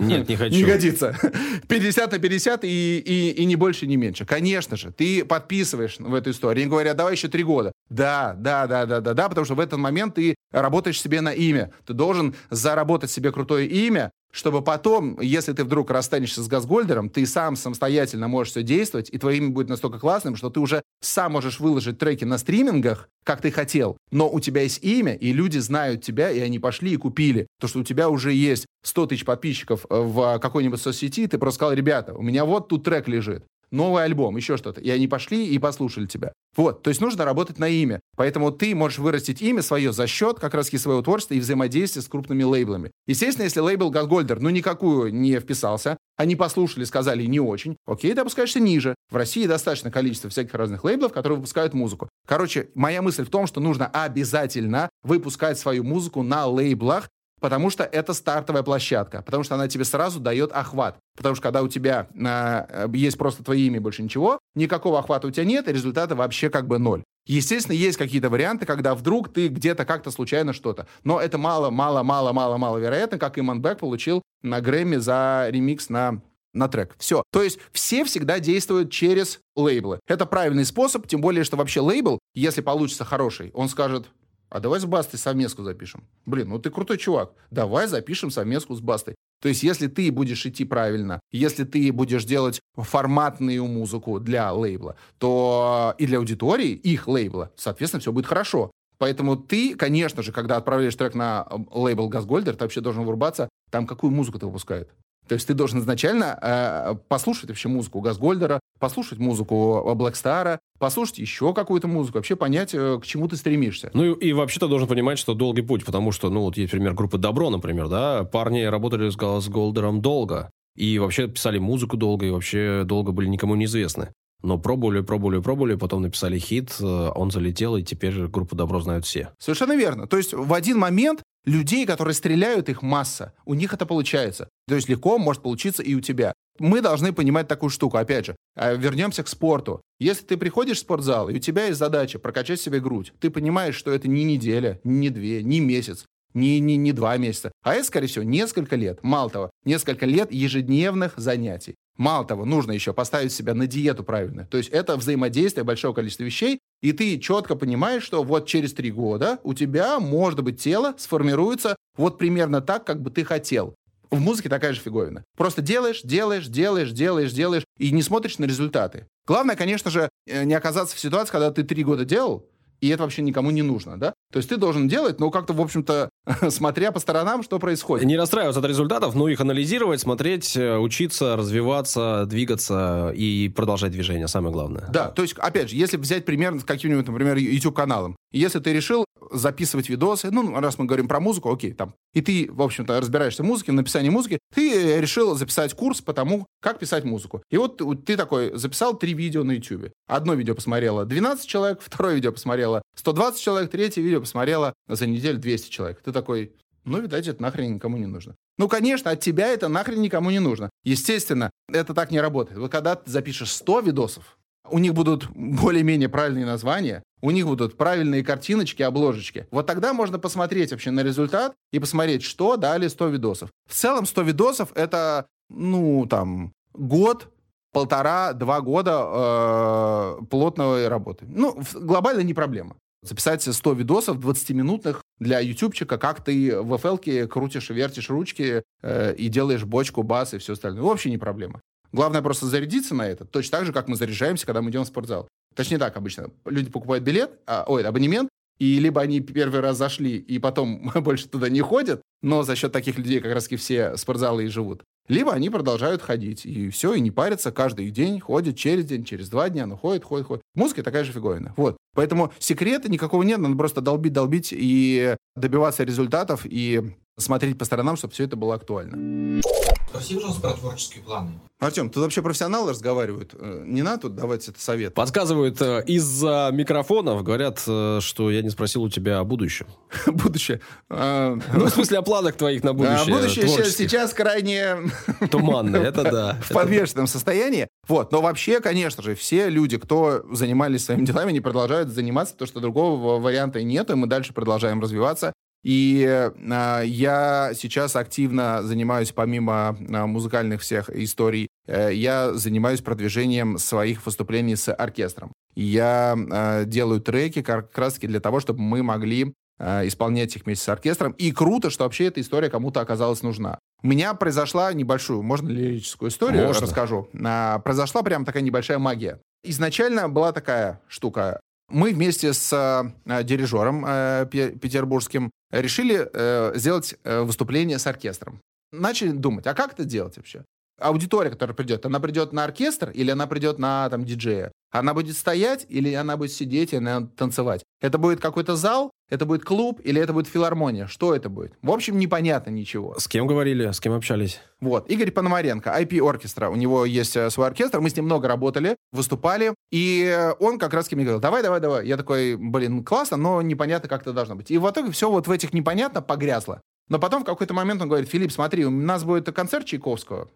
Нет, не хочу. не годится. [LAUGHS] 50 на 50 и, и, и не больше, не меньше. Конечно же, ты подписываешь в эту историю. Они говорят, давай еще три года. Да, да, да, да, да, да, потому что в этот момент ты работаешь себе на имя. Ты должен заработать себе крутое имя, чтобы потом, если ты вдруг расстанешься с Газгольдером, ты сам самостоятельно можешь все действовать, и твое имя будет настолько классным, что ты уже сам можешь выложить треки на стримингах, как ты хотел, но у тебя есть имя, и люди знают тебя, и они пошли и купили. То, что у тебя уже есть 100 тысяч подписчиков э, в какой-нибудь соцсети, ты просто сказал, ребята, у меня вот тут трек лежит новый альбом, еще что-то. И они пошли и послушали тебя. Вот, то есть нужно работать на имя. Поэтому ты можешь вырастить имя свое за счет как раз своего творчества и взаимодействия с крупными лейблами. Естественно, если лейбл Газгольдер, ну, никакую не вписался, они послушали, сказали не очень, окей, ты опускаешься ниже. В России достаточно количество всяких разных лейблов, которые выпускают музыку. Короче, моя мысль в том, что нужно обязательно выпускать свою музыку на лейблах, потому что это стартовая площадка, потому что она тебе сразу дает охват. Потому что когда у тебя э, есть просто твое имя больше ничего, никакого охвата у тебя нет, и результата вообще как бы ноль. Естественно, есть какие-то варианты, когда вдруг ты где-то как-то случайно что-то. Но это мало, мало, мало, мало, мало вероятно, как Иман Бэк получил на Грэмми за ремикс на на трек. Все. То есть все всегда действуют через лейблы. Это правильный способ, тем более, что вообще лейбл, если получится хороший, он скажет, а давай с Бастой совместку запишем. Блин, ну ты крутой чувак. Давай запишем совместку с Бастой. То есть, если ты будешь идти правильно, если ты будешь делать форматную музыку для лейбла, то и для аудитории, их лейбла, соответственно, все будет хорошо. Поэтому ты, конечно же, когда отправляешь трек на лейбл Газгольдер, ты вообще должен врубаться, там какую музыку ты выпускают. То есть ты должен изначально э, послушать вообще музыку Газгольдера, послушать музыку Блэкстара, послушать еще какую-то музыку, вообще понять, э, к чему ты стремишься. Ну и, и вообще ты должен понимать, что долгий путь, потому что, ну вот есть пример группы Добро, например, да, парни работали с Газгольдером долго, и вообще писали музыку долго, и вообще долго были никому неизвестны. Но пробовали, пробовали, пробовали, потом написали хит, э, он залетел, и теперь группу «Добро» знают все. Совершенно верно. То есть в один момент людей, которые стреляют, их масса. У них это получается. То есть легко может получиться и у тебя. Мы должны понимать такую штуку. Опять же, а, вернемся к спорту. Если ты приходишь в спортзал, и у тебя есть задача прокачать себе грудь, ты понимаешь, что это не неделя, не две, не месяц, не, не, не два месяца, а это, скорее всего, несколько лет. Мало того, несколько лет ежедневных занятий. Мало того, нужно еще поставить себя на диету правильно. То есть это взаимодействие большого количества вещей, и ты четко понимаешь, что вот через три года у тебя, может быть, тело сформируется вот примерно так, как бы ты хотел. В музыке такая же фиговина. Просто делаешь, делаешь, делаешь, делаешь, делаешь, и не смотришь на результаты. Главное, конечно же, э, не оказаться в ситуации, когда ты три года делал, и это вообще никому не нужно, да? То есть ты должен делать, но как-то, в общем-то, [LAUGHS] смотря по сторонам, что происходит. Не расстраиваться от результатов, но их анализировать, смотреть, э, учиться, развиваться, двигаться и продолжать движение, самое главное. Да, то есть, опять же, если взять пример с каким-нибудь, например, YouTube-каналом, если ты решил записывать видосы, ну, раз мы говорим про музыку, окей, там, и ты, в общем-то, разбираешься в музыке, в написании музыки, ты решил записать курс по тому, как писать музыку. И вот ты такой записал три видео на YouTube. Одно видео посмотрело 12 человек, [LAUGHS] второе видео посмотрело 120 человек, третье видео посмотрело за неделю 200 человек. Ты такой, ну, видать, это нахрен никому не нужно. Ну, конечно, от тебя это нахрен никому не нужно. Естественно, это так не работает. Вот когда ты запишешь 100 видосов, у них будут более-менее правильные названия, у них будут правильные картиночки, обложечки. Вот тогда можно посмотреть вообще на результат и посмотреть, что дали 100 видосов. В целом 100 видосов — это, ну, там, год, полтора, два года э, плотной работы. Ну, глобально не проблема. Записать 100 видосов 20-минутных для ютубчика, как ты в FL крутишь, вертишь ручки э, и делаешь бочку, бас и все остальное. Вообще не проблема. Главное просто зарядиться на это, точно так же, как мы заряжаемся, когда мы идем в спортзал. Точнее так обычно. Люди покупают билет, а, ой, абонемент, и либо они первый раз зашли и потом [LAUGHS] больше туда не ходят, но за счет таких людей как раз все спортзалы и живут. Либо они продолжают ходить, и все, и не парятся, каждый день ходят, через день, через два дня, ну ходит, ходит, ходит. Музыка такая же фиговина. Вот. Поэтому секрета никакого нет, надо просто долбить, долбить и добиваться результатов, и смотреть по сторонам, чтобы все это было актуально. Спроси, пожалуйста, про творческие планы. Артем, тут вообще профессионалы разговаривают. Э, Не надо тут давать это совет. Подсказывают э, из-за микрофонов, говорят, э, что я не спросил у тебя о будущем. [LAUGHS] Будущее. А, Ну, в смысле, о планах твоих на а, будущее. Будущее сейчас, крайне [LAUGHS] Туманно, это да. [LAUGHS] в подвешенном состоянии. Вот. Но вообще, конечно же, все люди, кто занимались своими делами, они продолжают заниматься, потому что другого варианта нет, и мы дальше продолжаем развиваться. И э, я сейчас активно занимаюсь, помимо э, музыкальных всех историй, э, я занимаюсь продвижением своих выступлений с оркестром. Я э, делаю треки как раз-таки для того, чтобы мы могли э, исполнять их вместе с оркестром. И круто, что вообще эта история кому-то оказалась нужна. У меня произошла небольшую, можно ли лирическую историю Можно. расскажу? А, произошла прям такая небольшая магия. Изначально была такая штука. Мы вместе с э, дирижером э, пе- петербургским решили э, сделать э, выступление с оркестром. Начали думать, а как это делать вообще? Аудитория, которая придет, она придет на оркестр или она придет на там диджея? Она будет стоять или она будет сидеть и она танцевать? Это будет какой-то зал, это будет клуб или это будет филармония? Что это будет? В общем, непонятно ничего. С кем говорили, с кем общались? Вот, Игорь Пономаренко, IP оркестра, у него есть э, свой оркестр, мы с ним много работали, выступали, и э, он как раз мне говорил, давай, давай, давай. Я такой, блин, классно, но непонятно, как это должно быть. И в итоге все вот в этих непонятно погрязло. Но потом в какой-то момент он говорит, Филипп, смотри, у нас будет концерт Чайковского,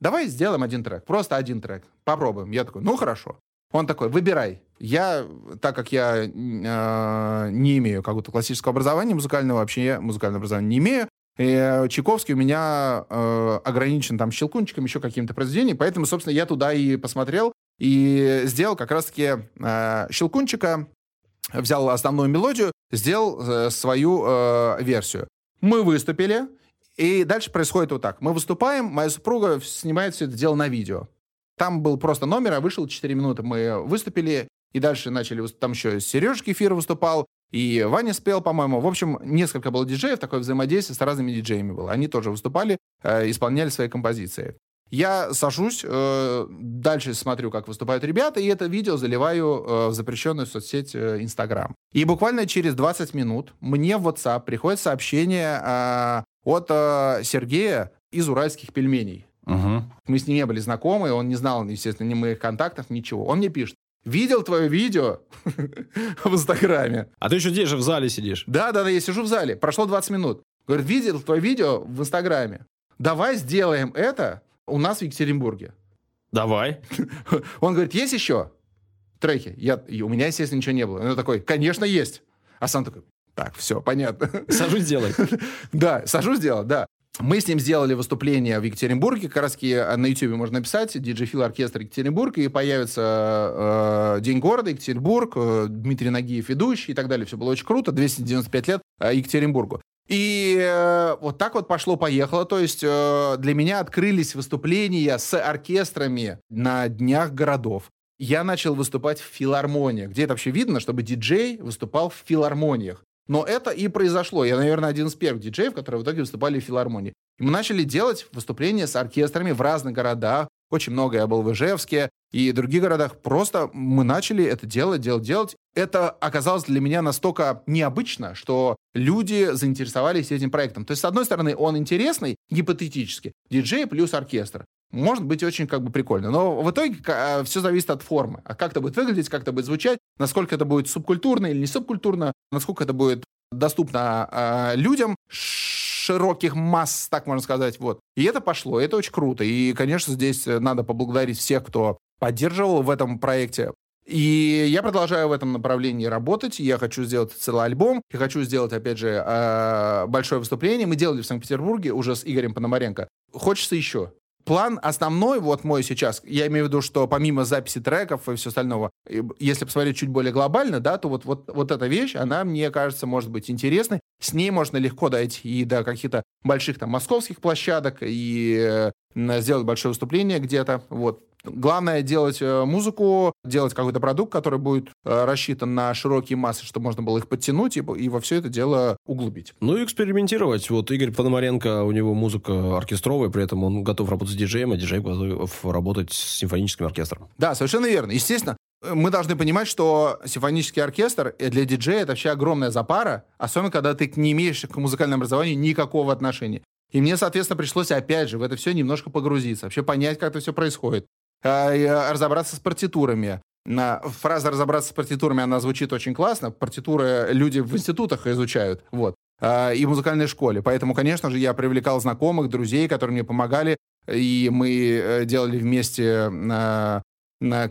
давай сделаем один трек, просто один трек, попробуем. Я такой, ну хорошо. Он такой, выбирай. Я, так как я э, не имею какого-то классического образования музыкального, вообще я музыкального образования не имею, и Чайковский у меня э, ограничен там щелкунчиком, еще каким-то произведением, поэтому, собственно, я туда и посмотрел и сделал как раз-таки э, щелкунчика, взял основную мелодию, сделал э, свою э, версию. Мы выступили, и дальше происходит вот так. Мы выступаем, моя супруга снимает все это дело на видео. Там был просто номер, а вышел 4 минуты. Мы выступили, и дальше начали... Там еще Сережа Кефир выступал, и Ваня спел, по-моему. В общем, несколько было диджеев, такое взаимодействие с разными диджеями было. Они тоже выступали, э, исполняли свои композиции. Я сажусь, э, дальше смотрю, как выступают ребята, и это видео заливаю э, в запрещенную соцсеть э, Инстаграм. И буквально через 20 минут мне в WhatsApp приходит сообщение э, от э, Сергея из уральских пельменей. Угу. Мы с ним не были знакомы, он не знал, естественно, ни моих контактов, ничего. Он мне пишет, видел твое видео [LAUGHS] в Инстаграме. А ты еще здесь же в зале сидишь. Да, да, да, я сижу в зале, прошло 20 минут. Говорит, видел твое видео в Инстаграме. Давай сделаем это у нас в Екатеринбурге. Давай. [LAUGHS] Он говорит, есть еще треки? Я, и у меня, естественно, ничего не было. Он такой, конечно, есть. А сам такой, так, все, понятно. Сажусь делай. [LAUGHS] Да, сажусь делать, да. Мы с ним сделали выступление в Екатеринбурге, как раз на YouTube можно написать DJ Фил Оркестр Екатеринбург, и появится э, День города Екатеринбург, э, Дмитрий Нагиев ведущий и так далее. Все было очень круто, 295 лет э, Екатеринбургу. И э, вот так вот пошло-поехало. То есть э, для меня открылись выступления с оркестрами на днях городов. Я начал выступать в филармониях. Где это вообще видно, чтобы диджей выступал в филармониях? Но это и произошло. Я, наверное, один из первых диджеев, которые в итоге выступали в филармонии. И мы начали делать выступления с оркестрами в разных городах. Очень много я был в Ижевске и других городах. Просто мы начали это делать, делать, делать. Это оказалось для меня настолько необычно, что люди заинтересовались этим проектом. То есть, с одной стороны, он интересный, гипотетически. Диджей плюс оркестр. Может быть очень как бы прикольно. Но в итоге все зависит от формы. А как это будет выглядеть, как это будет звучать, насколько это будет субкультурно или не субкультурно, насколько это будет доступно э, людям широких масс, так можно сказать. Вот. И это пошло, это очень круто. И, конечно, здесь надо поблагодарить всех, кто поддерживал в этом проекте. И я продолжаю в этом направлении работать. Я хочу сделать целый альбом. Я хочу сделать, опять же, э, большое выступление. Мы делали в Санкт-Петербурге уже с Игорем Пономаренко. Хочется еще. План основной, вот мой сейчас, я имею в виду, что помимо записи треков и все остального, если посмотреть чуть более глобально, да, то вот, вот, вот эта вещь, она, мне кажется, может быть интересной. С ней можно легко дойти и до каких-то больших там московских площадок и э, сделать большое выступление где-то. Вот. Главное делать э, музыку, делать какой-то продукт, который будет э, рассчитан на широкие массы, чтобы можно было их подтянуть и, и во все это дело углубить. Ну и экспериментировать. Вот Игорь Пономаренко, у него музыка оркестровая, при этом он готов работать с диджеем, а диджей готов работать с симфоническим оркестром. Да, совершенно верно. Естественно, мы должны понимать, что симфонический оркестр для диджея это вообще огромная запара, особенно когда ты не имеешь к музыкальному образованию никакого отношения. И мне, соответственно, пришлось опять же в это все немножко погрузиться, вообще понять, как это все происходит, разобраться с партитурами. Фраза «разобраться с партитурами», она звучит очень классно. Партитуры люди в институтах изучают, вот, а, и в музыкальной школе. Поэтому, конечно же, я привлекал знакомых, друзей, которые мне помогали, и мы э, делали вместе на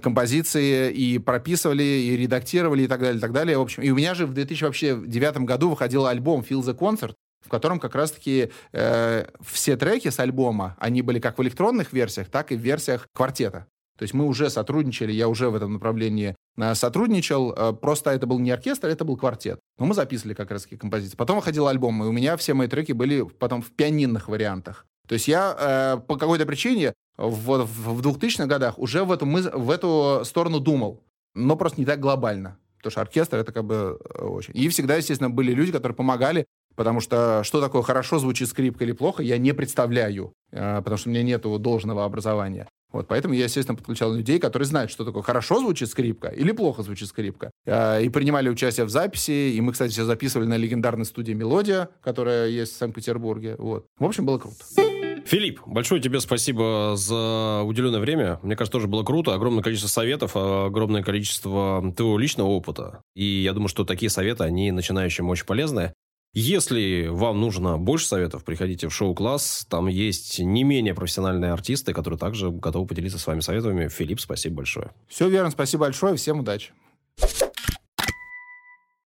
композиции и прописывали, и редактировали, и так далее, и так далее. В общем, и у меня же в 2009 году выходил альбом «Feel the Concert», в котором как раз-таки э, все треки с альбома, они были как в электронных версиях, так и в версиях квартета. То есть мы уже сотрудничали, я уже в этом направлении э, сотрудничал, э, просто это был не оркестр, это был квартет. Но мы записывали как раз-таки композиции. Потом выходил альбом, и у меня все мои треки были потом в пианинных вариантах. То есть я э, по какой-то причине в, в 2000-х годах уже в эту, мы, в эту сторону думал, но просто не так глобально. Потому что оркестр это как бы э, очень. И всегда, естественно, были люди, которые помогали, потому что что такое хорошо звучит скрипка или плохо, я не представляю, э, потому что у меня нет должного образования. Вот, поэтому я, естественно, подключал людей, которые знают, что такое хорошо звучит скрипка или плохо звучит скрипка. Э, и принимали участие в записи. И мы, кстати, все записывали на легендарной студии «Мелодия», которая есть в Санкт-Петербурге. Вот. В общем, было круто. Филипп, большое тебе спасибо за уделенное время. Мне кажется, тоже было круто. Огромное количество советов, огромное количество твоего личного опыта. И я думаю, что такие советы, они начинающим очень полезны. Если вам нужно больше советов, приходите в шоу-класс. Там есть не менее профессиональные артисты, которые также готовы поделиться с вами советами. Филипп, спасибо большое. Все верно, спасибо большое. Всем удачи.